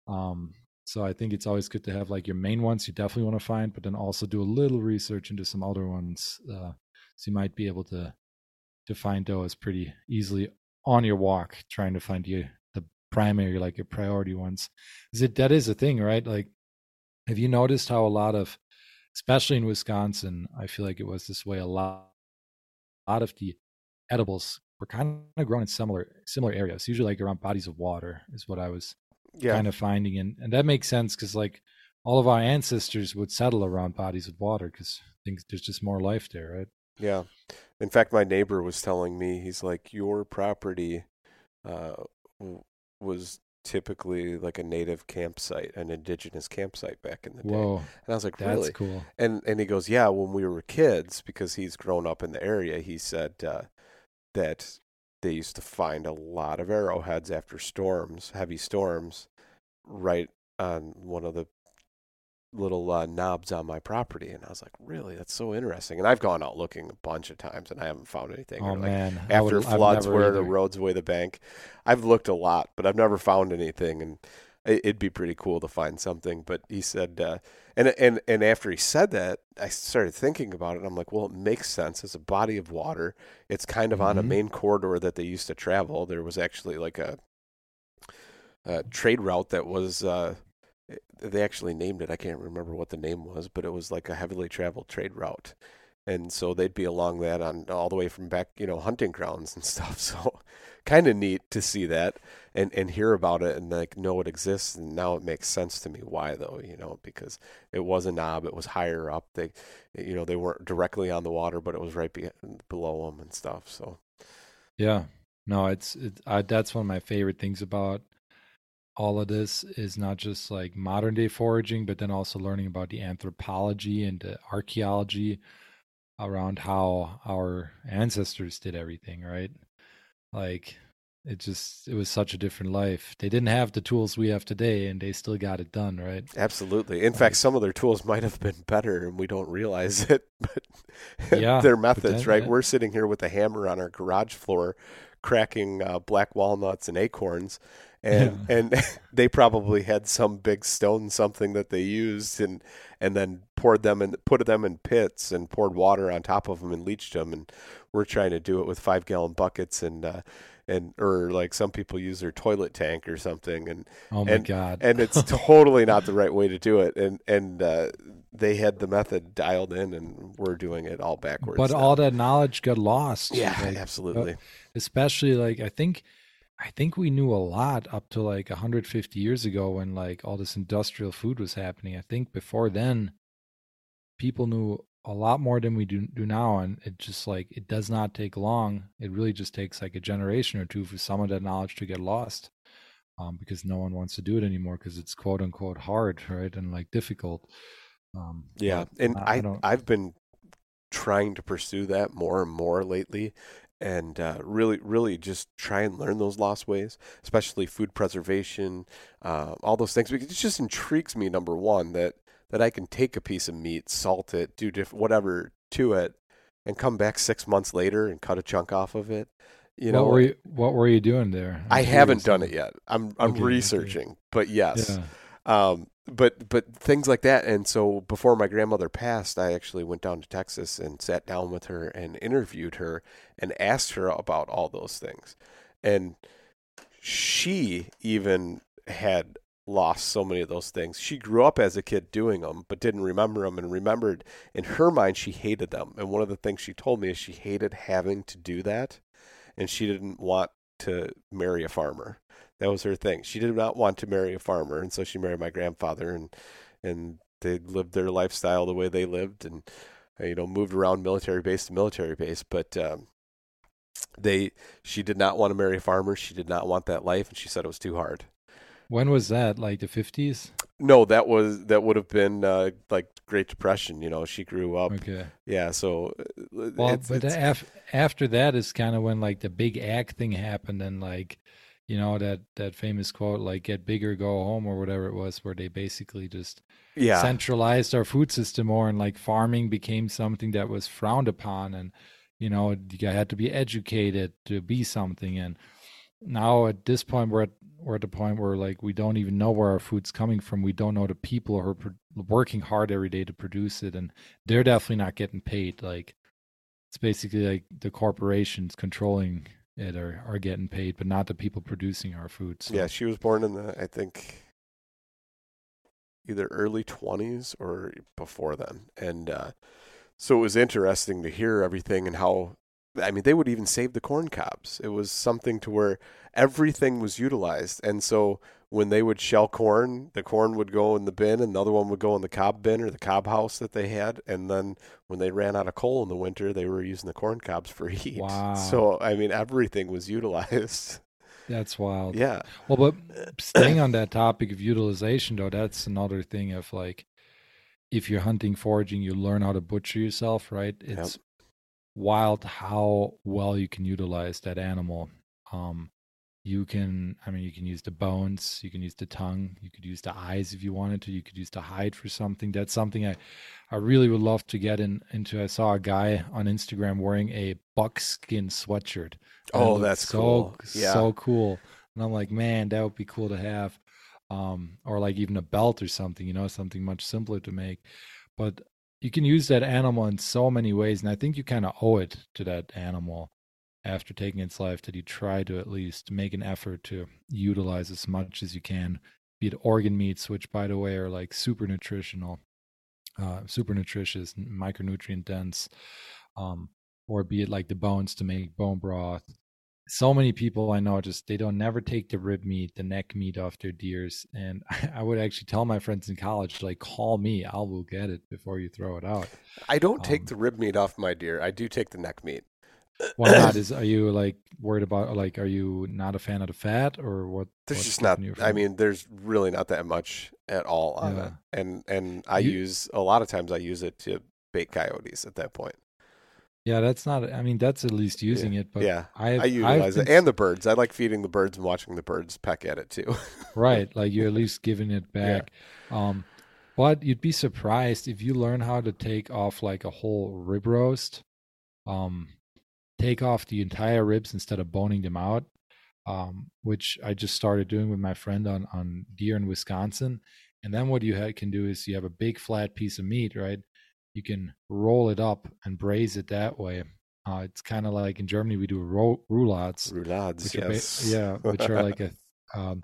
Um, so I think it's always good to have like your main ones you definitely want to find, but then also do a little research into some other ones, uh, so you might be able to to find those pretty easily on your walk, trying to find you the primary like your priority ones. Is it that is a thing, right? Like, have you noticed how a lot of especially in Wisconsin, I feel like it was this way a lot. A lot of the edibles were kind of grown in similar similar areas, usually like around bodies of water, is what I was Yeah, kind of finding, and and that makes sense because like all of our ancestors would settle around bodies of water because things there's just more life there, right? yeah. In fact, my neighbor was telling me he's like your property uh, was typically like a native campsite, an indigenous campsite back in the day. Whoa, And I was like, that's really? cool. And and he goes, yeah. When we were kids, because he's grown up in the area, he said uh, that they used to find a lot of arrowheads after storms, heavy storms, right on one of the little uh, knobs on my property, and I was like, really, that's so interesting. And I've gone out looking a bunch of times, and I haven't found anything. Oh like, man, after would- floods where the roads away the bank. I've looked a lot, but I've never found anything, and it'd be pretty cool to find something. But he said, uh, and and and after he said that, I started thinking about it. I'm like, well, it makes sense. It's a body of water. It's kind of on a Mhm. main corridor that they used to travel. There was actually like a, a trade route that was. Uh, they actually named it. I can't remember what the name was, but it was like a heavily traveled trade route and so they'd be along that on all the way from back, you know, hunting grounds and stuff. So kind of neat to see that and and hear about it and like know it exists. And now it makes sense to me why though, you know, because it was a knob, it was higher up. They, you know, they weren't directly on the water, but it was right be- below them and stuff. So Yeah, no, it's it, I, that's one of my favorite things about all of this is not just like modern day foraging, but then also learning about the anthropology and the archaeology around how our ancestors did everything, right? Like it just it was such a different life. They didn't have the tools we have today and they still got it done, right? absolutely. In fact, some of their tools might have been better and we don't realize it, but Yeah, their methods, then- right? that- We're sitting here with a hammer on our garage floor cracking uh, black walnuts and acorns and and they probably had some big stone something that they used and and then poured them and put them in pits and poured water on top of them and leached them and we're trying to do it with five gallon buckets and uh and or like some people use their toilet tank or something and Oh my and, god. and it's totally not the right way to do it and and uh they had the method dialed in and we're doing it all backwards but now. all that knowledge got lost. yeah like, absolutely especially like i think i think we knew a lot up to like 150 years ago when like all this industrial food was happening. I think before then people knew a lot more than we do, do now and it just like it does not take long. It really just takes like a generation or two for some of that knowledge to get lost um, because no one wants to do it anymore because it's quote unquote hard right and like difficult um, Yeah, and I- I, I've been trying to pursue that more and more lately, and uh, really, really just try and learn those lost ways, especially food preservation, uh, all those things. Because it just intrigues me. Number one, that that I can take a piece of meat, salt it, do diff- whatever to it, and come back six months later and cut a chunk off of it. You know, what were you, what were you doing there I'm I haven't done it yet. I'm I'm Okay, okay. researching, but yes yeah um but but things like that. And so before my grandmother passed i actually went down to texas and sat down with her and interviewed her and asked her about all those things. And she even had lost so many of those things. She grew up as a kid doing them but didn't remember them and remembered in her mind she hated them. And one of the things she told me is she hated having to do that and she didn't want to marry a farmer that was her thing. She did not want to marry a farmer, and so she married my grandfather, and and they lived their lifestyle the way they lived, and uh, you know moved around military base to military base. But um, they, she did not want to marry a farmer. She did not want that life, and she said it was too hard. when was that like the 50s No, that was that would have been uh, like Great Depression. You know, she grew up. okay Yeah, so uh, Well, it's, but it's- af- after that is kind of when like the big ag thing happened, and like, you know that that famous quote, like "get bigger, go home" or whatever it was, where they basically just yeah, centralized our food system more, and like farming became something that was frowned upon, and you know you had to be educated to be something, and now at this point we're at we're at the point where like we don't even know where our food's coming from. We don't know the people who are pro- working hard every day to produce it, and they're definitely not getting paid. Like it's basically like the corporations controlling it are, are getting paid, but not the people producing our food. So. Yeah, she was born in the I think either early 20s or before then. And uh so it was interesting to hear everything and how I mean they would even save the corn cobs. It was something to where everything was utilized. And so when they would shell corn, the corn would go in the bin and the other one would go in the cob bin or the cob house that they had. And then when they ran out of coal in the winter, they were using the corn cobs for heat. Wow. So I mean everything was utilized. That's wild. yeah. Well, but staying on that topic of utilization, though, that's another thing of like, if you're hunting, foraging, you learn how to butcher yourself, right? It's wild how well you can utilize that animal. Um, you can i mean you can use the bones you can use the tongue you could use the eyes if you wanted to you could use the hide for something. That's something i i really would love to get in, into. I saw a guy on instagram wearing a buckskin sweatshirt. Oh that's so cool. Yeah. so cool. And i'm like man that would be cool to have. Um or like even a belt or something you know something much simpler to make. But you can use that animal in so many ways and i think you kind of owe it to that animal after taking its life that you try to at least make an effort to utilize as much as you can, be it organ meats, which by the way are like super nutritional, uh, super nutritious, micronutrient dense, um, or be it like the bones to make bone broth. So many people I know just they don't never take the rib meat, the neck meat off their deers, and I would actually tell my friends in college like, call me, I will get it before you throw it out. I don't take um, the rib meat off my deer. I do take the neck meat. Why not? Is are you like worried about like are you not a fan of the fat or what? There's just not. I mean, there's really not that much at all on yeah. it, and and I you, use a lot of times I use it to bait coyotes at that point. Yeah, that's not. I mean, that's at least using yeah. it. But yeah, I I utilize it and the birds. I like feeding the birds and watching the birds peck at it too. right, like you're at least giving it back. Yeah. Um, but you'd be surprised if you learn how to take off like a whole rib roast. Um, take off the entire ribs instead of boning them out, um, which I just started doing with my friend on on deer in Wisconsin. And then what you can do is you have a big flat piece of meat, right? You can roll it up and braise it that way. Uh, it's kind of like in Germany we do ro- roulades. Roulades, yes. Ba- yeah, which are like a um,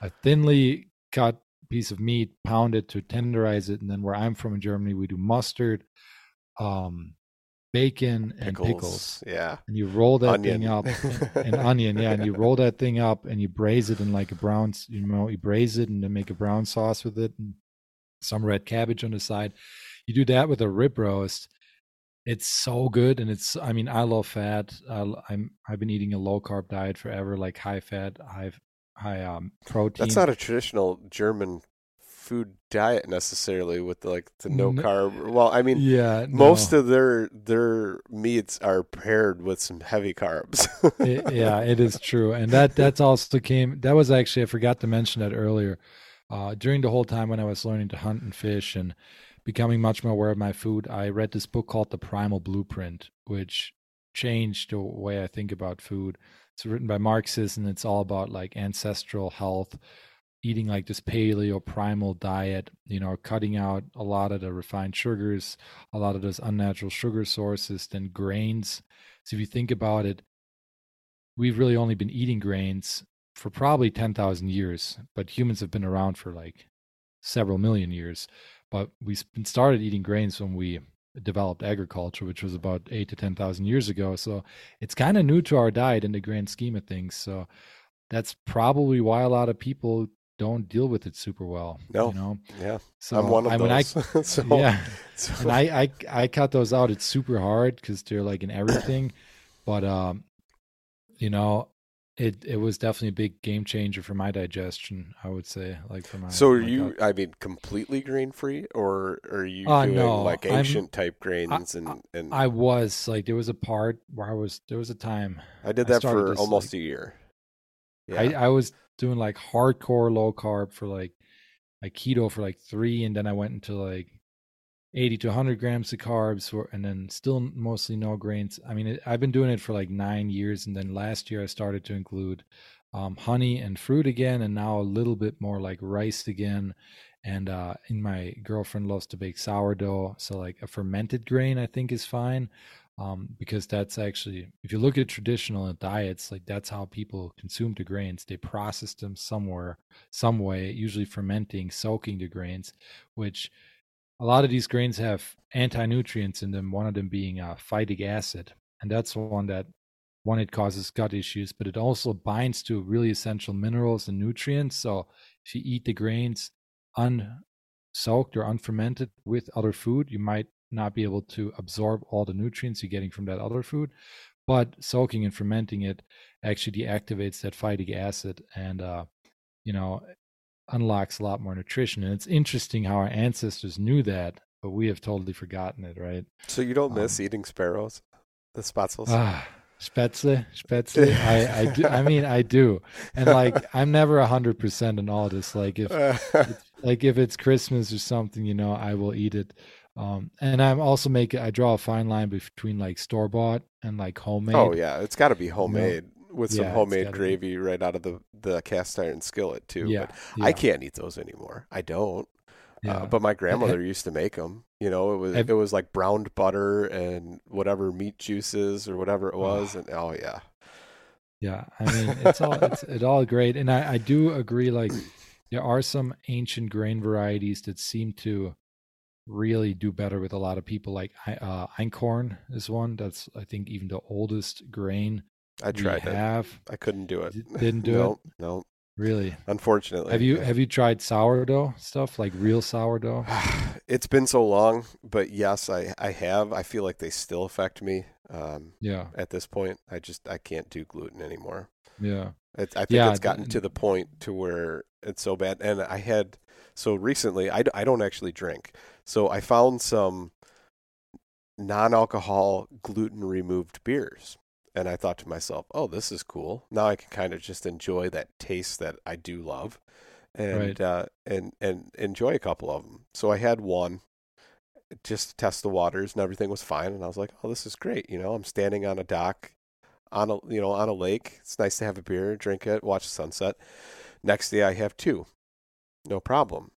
a thinly cut piece of meat, pounded to tenderize it, and then where I'm from in Germany we do mustard, um, bacon and pickles. pickles. Yeah. And you roll that onion. thing up and, onion, yeah, and you roll that thing up and you braise it in like a brown, you know, you braise it and then make a brown sauce with it and some red cabbage on the side. You do that with a rib roast. It's so good, and it's. I mean, I love fat. Uh, I'm. I've been eating a low carb diet forever, like high fat, high high um protein. That's not a traditional German food diet necessarily with like the no carb. Well, I mean, yeah, most no. of their their meats are paired with some heavy carbs. it, yeah, it is true, and that that's also came. That was actually I forgot to mention that earlier. Uh, during the whole time when I was learning to hunt and fish and becoming much more aware of my food, I read this book called The Primal Blueprint, which changed the way I think about food. It's written by Mark Sisson. It's all about like ancestral health, eating like this paleo primal diet, you know, cutting out a lot of the refined sugars, a lot of those unnatural sugar sources, then grains. So if you think about it, we've really only been eating grains for probably 10,000 years, but humans have been around for like several million years. But we started eating grains when we developed agriculture, which was about eight to 10,000 years ago. So it's kind of new to our diet in the grand scheme of things. So that's probably why a lot of people don't deal with it super well. No, you know. Yeah, so I'm one of I those. I, so, yeah, so. and I, I I cut those out. It's super hard because they're like in everything, but um, you know, it it was definitely a big game changer for my digestion. I would say, like for my. So are my you? Gut. I mean, completely grain free, or are you uh, doing no, like ancient I'm, type grains? I, and and I was like, there was a part where I was. There was a time I did that I for this, almost like, a year. Yeah. I, I was doing like hardcore low carb for like like keto for like three, and then I went into like 80 to 100 grams of carbs, for, and then still mostly no grains. I mean, it, I've been doing it for like nine years, and then last year I started to include um, honey and fruit again, and now a little bit more like rice again. And uh, my girlfriend loves to bake sourdough, so like a fermented grain I think is fine um, because that's actually if you look at traditional diets like that's how people consume the grains they process them somewhere some way usually fermenting soaking the grains which a lot of these grains have anti-nutrients in them one of them being uh, phytic acid and that's one that one it causes gut issues but it also binds to really essential minerals and nutrients so if you eat the grains unsoaked or unfermented with other food you might not be able to absorb all the nutrients you're getting from that other food. But soaking and fermenting it actually deactivates that phytic acid and, uh, you know, unlocks a lot more nutrition. And it's interesting how our ancestors knew that, but we have totally forgotten it, right? So you don't miss um, eating sparrows, the spatzels? Uh, Spätzle, Spätzle. I, I do. I mean, I do. And like, I'm never a hundred percent in all this. Like, if it's, like if it's Christmas or something, you know, I will eat it. Um, and I'm also making. I draw a fine line between like store bought and like homemade. oh yeah, it's got to be homemade with some Yeah, homemade gotta be. gravy right out of the the cast iron skillet too. Yeah, but I can't eat those anymore. I don't. yeah. Uh, but my grandmother used to make them. You know, it was Have- it was like browned butter and whatever meat juices or whatever it was, and oh yeah, Yeah, I mean it's all it's it all great, and I I do agree. Like there are some ancient grain varieties that seem to really do better with a lot of people. Like uh, einkorn is one that's I think even the oldest grain I we tried it. have. I couldn't do it. Didn't do no, No, Really, unfortunately. have you have you tried sourdough stuff like real sourdough? it's been so long, but yes, I I have. I feel like they still affect me. Um, Yeah, at this point, I just I can't do gluten anymore. yeah, It, I think Yeah, it's gotten to the point to where it's so bad. And I had so recently. I, d- I don't actually drink, so I found some non-alcohol gluten removed beers, and I thought to myself, "Oh, this is cool. Now I can kind of just enjoy that taste that I do love, and Right. uh, and and enjoy a couple of them." So I had one. Just to test the waters and everything was fine, and I was like, "Oh, this is great." You know, I'm standing on a dock, on a you know on a lake. It's nice to have a beer, drink it, watch the sunset. Next day I have two, no problem.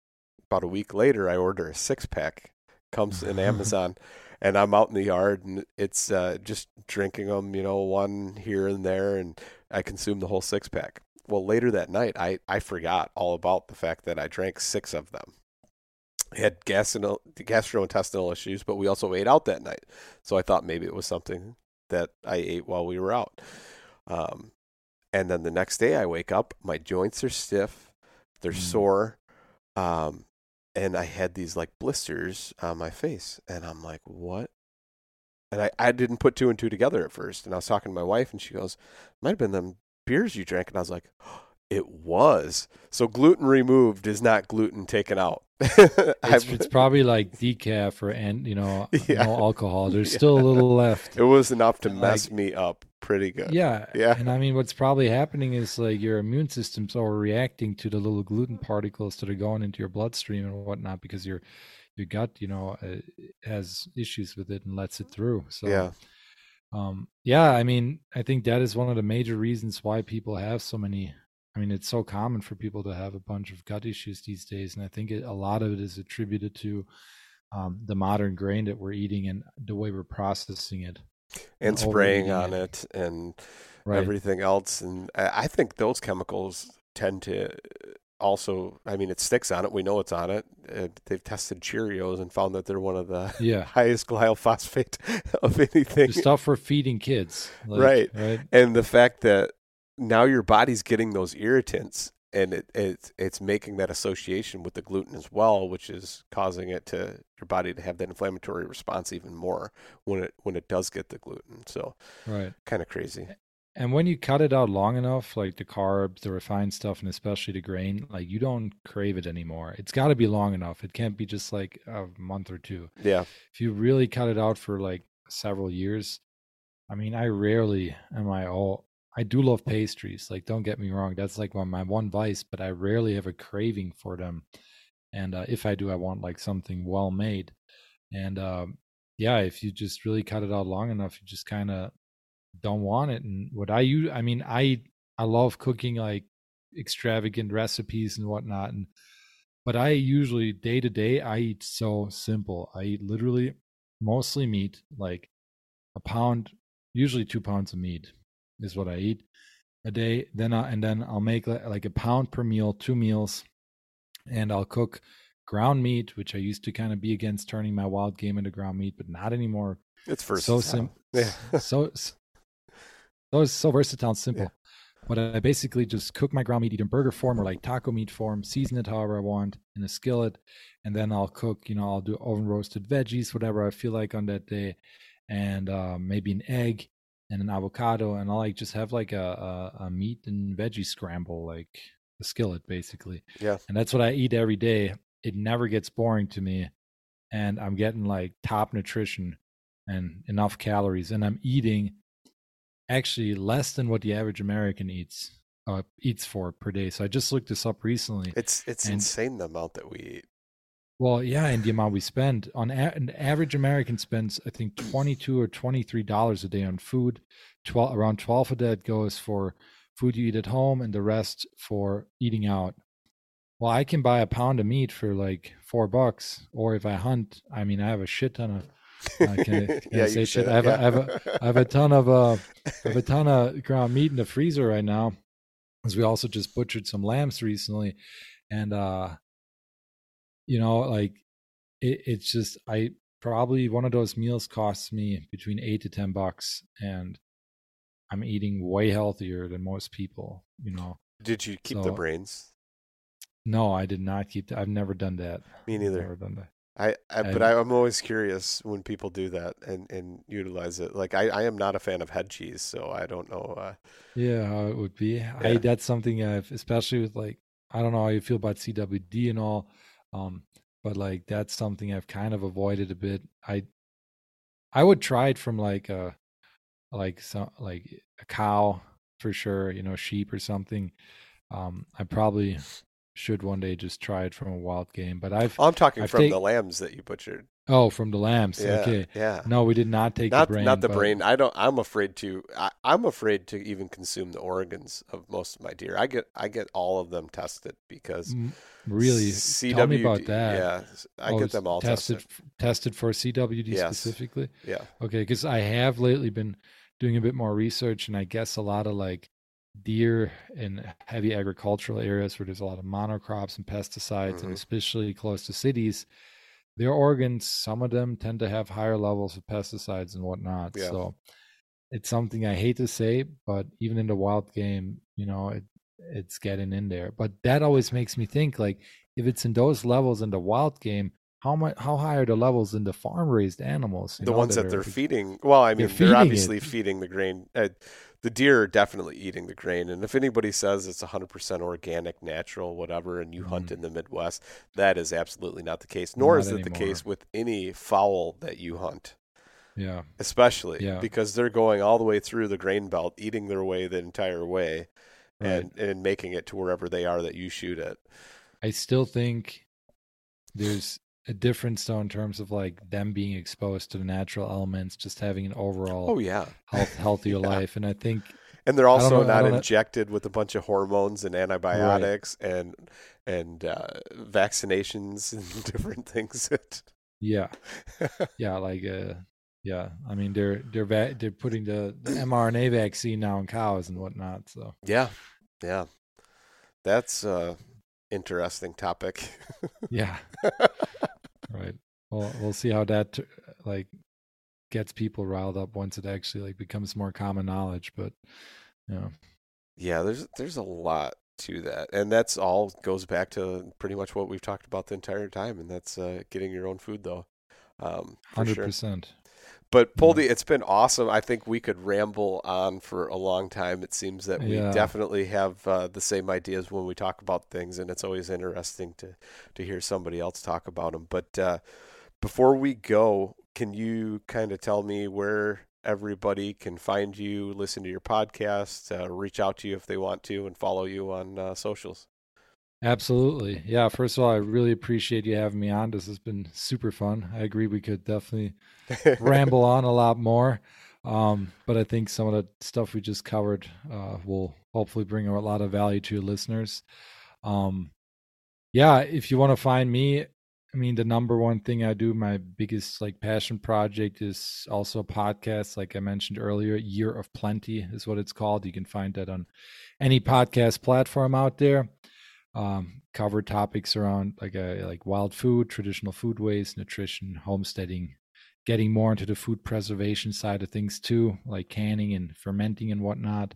About a week later, I order a six pack, comes in Amazon, and I'm out in the yard and it's uh, just drinking them, you know, one here and there, and I consume the whole six pack. Well, later that night, I I forgot all about the fact that I drank six of them. I had gastro- gastrointestinal issues, but we also ate out that night, so I thought maybe it was something that I ate while we were out. Um, and then the next day I wake up, my joints are stiff, they're Mm. sore, um, and I had these like blisters on my face, and I'm like, what? And I, I didn't put two and two together at first, and I was talking to my wife, and she goes, might have been them beers you drank, and I was like, it was. So gluten removed is not gluten taken out. it's, it's probably like decaf or and you know Yeah. no alcohol. There's Yeah. still a little left. it was enough to Like- mess me up pretty good. Yeah. Yeah. And I mean, what's probably happening is like your immune system's overreacting to the little gluten particles that are going into your bloodstream and whatnot because your your gut, you know, uh, has issues with it and lets it through. So, Yeah. um, yeah, I mean, I think that is one of the major reasons why people have so many. I mean, it's so common for people to have a bunch of gut issues these days, and I think it, a lot of it is attributed to um, the modern grain that we're eating and the way we're processing it. And and spraying on it. and Right. everything else. And I I think those chemicals tend to also, I mean, it sticks on it. We know it's on it. Uh, they've tested Cheerios and found that they're one of the yeah. highest glyphosate of anything. the stuff for feeding kids. like, Right. Right. and the fact that now your body's getting those irritants and it, it it's making that association with the gluten as well, which is causing it to your body to have that inflammatory response even more when it when it does get the gluten. So Right. kind of crazy. And when you cut it out long enough, like the carbs, the refined stuff, and especially the grain, like you don't crave it anymore. It's got to be long enough. It can't be just like a month or two. Yeah. If you really cut it out for like several years, I mean, I rarely am I all. I do love pastries. Like, don't get me wrong. That's like one, my one vice, but I rarely have a craving for them. And uh, if I do, I want like something well made. And um, yeah, if you just really cut it out long enough, you just kind of don't want it. And what I use, I mean, I I love cooking like extravagant recipes and whatnot. And but I usually day to day I eat so simple. I eat literally mostly meat, like a pound, usually two pounds of meat is what I eat a day. Then I, and then I'll make like a pound per meal, two meals, and I'll cook ground meat, which I used to kind of be against turning my wild game into ground meat, but not anymore. It's first. so simple. Yeah. so so so versatile and simple. But I basically just cook my ground meat either in burger form or like taco meat form, season it however I want in a skillet, and then I'll cook. You know, I'll do oven roasted veggies, whatever I feel like on that day, and uh, maybe an egg and an avocado, and I'll like just have like a, a, a meat and veggie scramble, like a skillet basically. Yeah. And that's what I eat every day. It never gets boring to me, and I'm getting like top nutrition and enough calories, and I'm eating actually less than what the average American eats uh, eats for per day. So I just looked this up recently. It's it's insane the amount that we eat. Well, yeah, and the amount we spend on a- an average American spends, I think, twenty-two or twenty-three dollars a day on food. Twelve around twelve of that goes for food you eat at home, and the rest for eating out. Well, I can buy a pound of meat for like four bucks, or if I hunt, I mean, I have a shit ton of. Uh, can I, can yeah, I say shit? I have, a, yeah. I have a, I have a ton of uh, I have a ton of ground meat in the freezer right now, because we also just butchered some lambs recently, and uh, you know, like it, it's just I probably one of those meals costs me between eight to ten bucks, and I'm eating way healthier than most people. You know, Did you keep the brains? no, I did not keep. I've never done that. Me neither. I've Never done that. I, I but I- I'm always curious when people do that and, and utilize it. Like I, I am not a fan of head cheese, so I don't know. Uh, Yeah, how it would be. I that's something I've especially with like I don't know how you feel about CWD and all, um, but like that's something I've kind of avoided a bit. I I would try it from like a like some like a cow for sure, you know, sheep or something. Um, I probably should one day just try it from a wild game, but I've I'm talking I've from take- the lambs that you butchered. Oh from the lambs. Yeah, Okay, yeah. no, we did not take Not the brain. not the but- brain. I don't. I'm afraid to. I, I'm afraid to even consume the organs of most of my deer. I get I get all of them tested because Really, CWD, tell me about that. Yeah, I Oh, get them all tested tested. tested for CWD Yes. specifically. Yeah, Okay, because I have lately been doing a bit more research, and I guess a lot of like deer in heavy agricultural areas where there's a lot of monocrops and pesticides, Mhm. and especially close to cities, their organs, some of them tend to have higher levels of pesticides and whatnot. Yeah. So it's something I hate to say, but even in the wild game, you know, it it's getting in there. But that always makes me think like if it's in those levels in the wild game, how much how high are the levels in the farm raised animals? the know, ones that, are- they're feeding. Well, I they're mean, they're, obviously it. feeding the grain. Uh, the deer are definitely eating the grain, and if anybody says it's 100% organic, natural, whatever, and you hunt Mhm. in the Midwest, that is absolutely not the case. Nor Not is it the case with any fowl that you hunt. Yeah. especially Yeah. because they're going all the way through the grain belt, eating their way the entire way, Right. and and making it to wherever they are that you shoot at. I still think there's a difference though in terms of like them being exposed to the natural elements, just having an overall Oh yeah, health, healthier Yeah. life. And I think and they're also know- not don't know- injected with a bunch of hormones and antibiotics and and uh, vaccinations and different things. That yeah, yeah, like uh yeah, I mean they're they're va- they're putting the, the mRNA vaccine now in cows and whatnot. So yeah, yeah, that's a interesting topic. yeah, right. Well, we'll see how that like gets people riled up once it actually like becomes more common knowledge. But you know, Yeah, there's there's a lot to that, and that's all goes back to pretty much what we've talked about the entire time, and that's uh, getting your own food, though. Um, for hundred sure. But. Poldi, it's been awesome. I think we could ramble on for a long time. It seems that we Yeah. definitely have uh, the same ideas when we talk about things, and it's always interesting to to hear somebody else talk about them. But uh, before we go, can you kind of tell me where everybody can find you, listen to your podcast, uh, reach out to you if they want to, and follow you on uh, socials? Absolutely. Yeah. First of all, I really appreciate you having me on. This has been super fun. I agree we could definitely ramble on a lot more. Um, but I think some of the stuff we just covered uh, will hopefully bring a lot of value to your listeners. Um, yeah, if you want to find me, I mean, the number one thing I do, my biggest like passion project is also a podcast. Like I mentioned earlier, Year of Plenty is what it's called. You can find that on any podcast platform out there. Um, cover topics around like a like wild food, traditional food waste, nutrition, homesteading, getting more into the food preservation side of things too, like canning and fermenting and whatnot.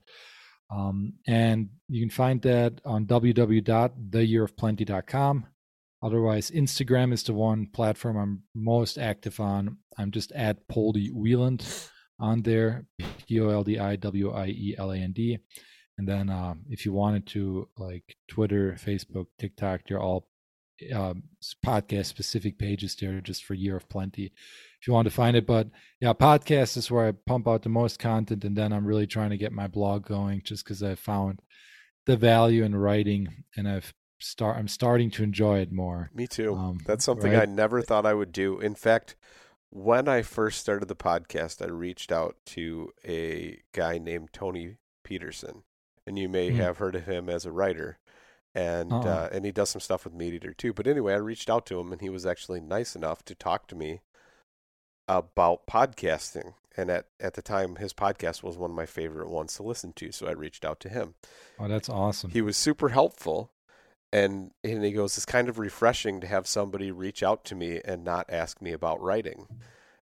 Um, and you can find that on www.theyearofplenty.com. Otherwise, Instagram is the one platform I'm most active on. I'm just at Poldi Wieland on there, P O L D I W I E L A N D. And then um, if you wanted to, like Twitter, Facebook, TikTok, they're all uh, podcast specific pages there just for Year of Plenty if you want to find it. But yeah, podcast is where I pump out the most content, and then I'm really trying to get my blog going just because I found the value in writing, and I've start I'm starting to enjoy it more. Me too. Um, That's something right? I never thought I would do. In fact, when I first started the podcast, I reached out to a guy named Tony Peterson, and you may mm. have heard of him as a writer and uh-uh. uh, and he does some stuff with Meat Eater too. But anyway, I reached out to him, and he was actually nice enough to talk to me about podcasting. And at at the time, his podcast was one of my favorite ones to listen to, so I reached out to him. Oh, that's awesome! He was super helpful, and and he goes, "It's kind of refreshing to have somebody reach out to me and not ask me about writing."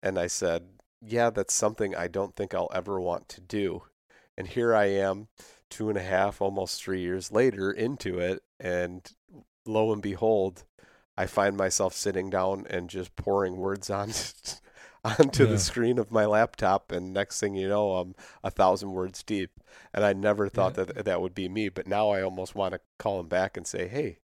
And I said, "Yeah, that's something I don't think I'll ever want to do." And here I am two and a half, almost three years later into it, and lo and behold, I find myself sitting down and just pouring words on onto yeah. the screen of my laptop, and next thing you know, I'm a thousand words deep. And I never thought yeah. that that would be me, but now I almost want to call him back and say, "Hey,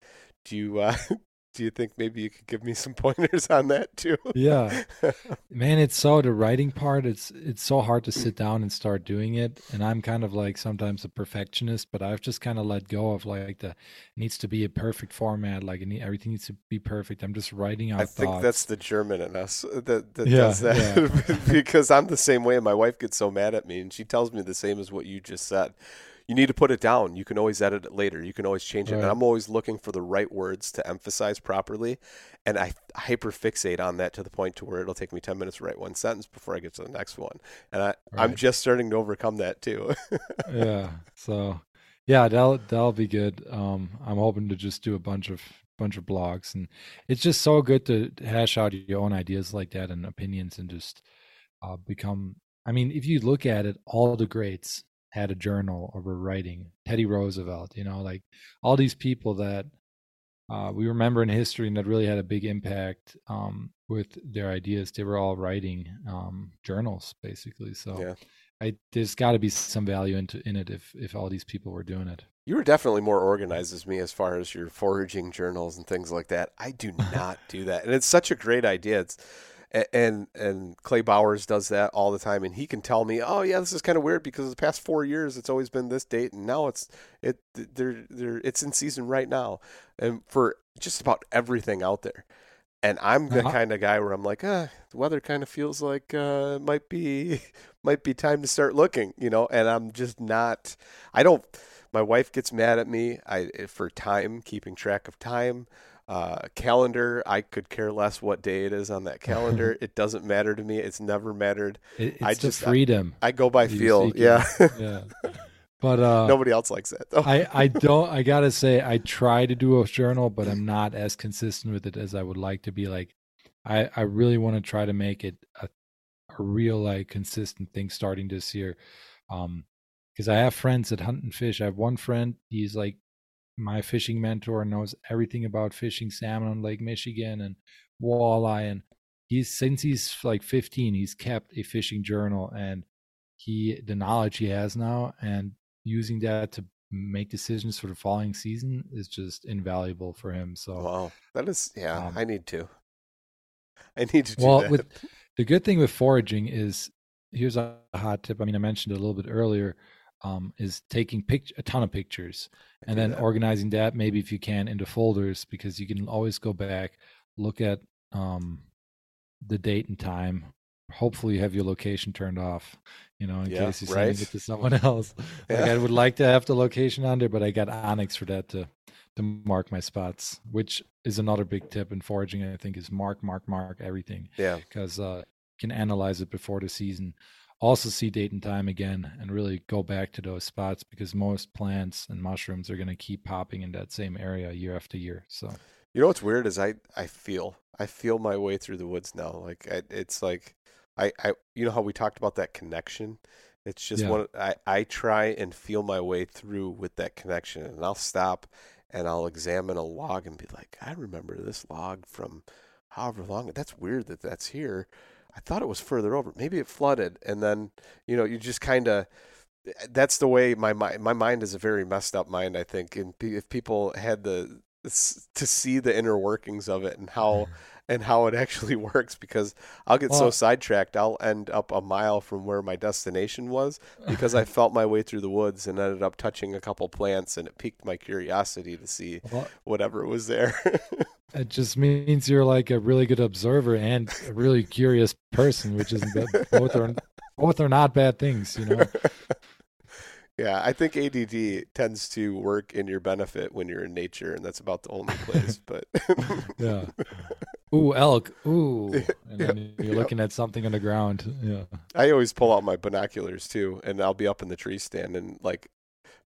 do you uh, do you think maybe you could give me some pointers on that too? yeah, man, it's so the writing part. It's it's so hard to sit down and start doing it. And I'm kind of like sometimes a perfectionist, but I've just kind of let go of like the needs to be a perfect format. Like need, everything needs to be perfect. I'm just writing out. I think thoughts. that's the German in us uh, that, that yeah, does that yeah. because I'm the same way. And my wife gets so mad at me, and she tells me the same as what you just said you need to put it down. You can always edit it later. You can always change it. Right. And I'm always looking for the right words to emphasize properly. And I hyper fixate on that to the point to where it'll take me 10 minutes to write one sentence before I get to the next one. And I, right. I'm just starting to overcome that too. yeah. So yeah, that'll, that'll be good. Um, I'm hoping to just do a bunch of, bunch of blogs and it's just so good to hash out your own ideas like that and opinions and just uh, become I mean, if you look at it, all the greats had a journal or were writing. Teddy Roosevelt, you know, like all these people that uh, we remember in history and that really had a big impact um, with their ideas. They were all writing um, journals, basically. So yeah. I, there's got to be some value into in it if if all these people were doing it. You were definitely more organized as me as far as your foraging journals and things like that. I do not do that, and it's such a great idea. It's and and Clay Bowers does that all the time, and he can tell me, oh yeah, this is kind of weird because the past four years it's always been this date, and now it's it they're they're it's in season right now, and for just about everything out there. And I'm the uh-huh. kind of guy where I'm like, ah, the weather kind of feels like uh, might be might be time to start looking, you know. And I'm just not. I don't. My wife gets mad at me. I for time keeping track of time. Uh, calendar, I could care less what day it is on that calendar. it doesn't matter to me. It's never mattered. It, it's I just freedom. I, I, go by feel. Yeah. yeah. But uh, nobody else likes that. Though. I I don't. I gotta say, I try to do a journal, but I'm not as consistent with it as I would like to be. Like, I I really want to try to make it a a real like consistent thing starting this year. Um, because I have friends that hunt and fish. I have one friend. He's like my fishing mentor knows everything about fishing salmon on Lake Michigan and walleye. And he's since he's like 15, he's kept a fishing journal and he the knowledge he has now and using that to make decisions for the following season is just invaluable for him. So wow, that is yeah, um, I need to. I need to well, that. With, the good thing with foraging is here's a hot tip. I mean, I mentioned it a little bit earlier um, is taking pic- a ton of pictures and then that. organizing that maybe if you can into folders because you can always go back look at um, the date and time hopefully you have your location turned off you know in yeah, case you're right. sending it to someone else yeah. like i would like to have the location on there but i got onX for that to to mark my spots which is another big tip in foraging i think is mark mark mark everything yeah because uh you can analyze it before the season also see date and time again and really go back to those spots because most plants and mushrooms are going to keep popping in that same area year after year. So, you know what's weird is I I feel I feel my way through the woods now. Like I, it's like I I you know how we talked about that connection. It's just yeah. one I I try and feel my way through with that connection, and I'll stop and I'll examine a log and be like, I remember this log from however long. That's weird that that's here I thought it was further over. Maybe it flooded, and then you know you just kind of. That's the way my mind. My mind is a very messed up mind. I think, and if people had the to see the inner workings of it and how and how it actually works because I'll get well, so sidetracked I'll end up a mile from where my destination was because I felt my way through the woods and ended up touching a couple plants and it piqued my curiosity to see well, whatever was there. It just means you're like a really good observer and a really curious person, which is both are both are not bad things, you know. Yeah, I think ADD tends to work in your benefit when you're in nature, and that's about the only place. But yeah, ooh, elk, ooh, and then you're looking at something on the ground. Yeah, I always pull out my binoculars too, and I'll be up in the tree stand, and like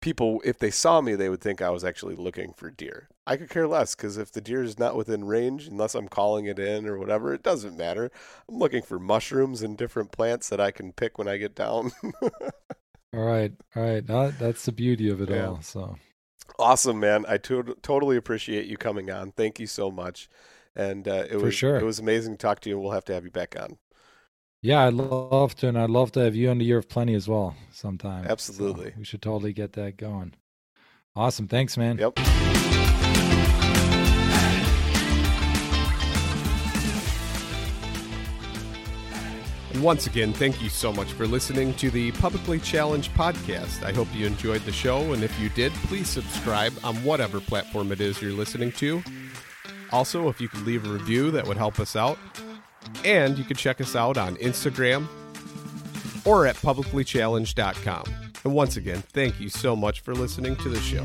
people, if they saw me, they would think I was actually looking for deer. I could care less because if the deer is not within range, unless I'm calling it in or whatever, it doesn't matter. I'm looking for mushrooms and different plants that I can pick when I get down. All right, all right. That, that's the beauty of it yeah. all. So awesome, man! I to- totally appreciate you coming on. Thank you so much. And uh, it For was sure. it was amazing to talk to you. And We'll have to have you back on. Yeah, I'd love to, and I'd love to have you on the year of plenty as well sometime. Absolutely, so we should totally get that going. Awesome, thanks, man. Yep. And once again, thank you so much for listening to the Publicly Challenged podcast. I hope you enjoyed the show, and if you did, please subscribe on whatever platform it is you're listening to. Also, if you could leave a review, that would help us out. And you can check us out on Instagram or at publiclychallenged.com. And once again, thank you so much for listening to the show.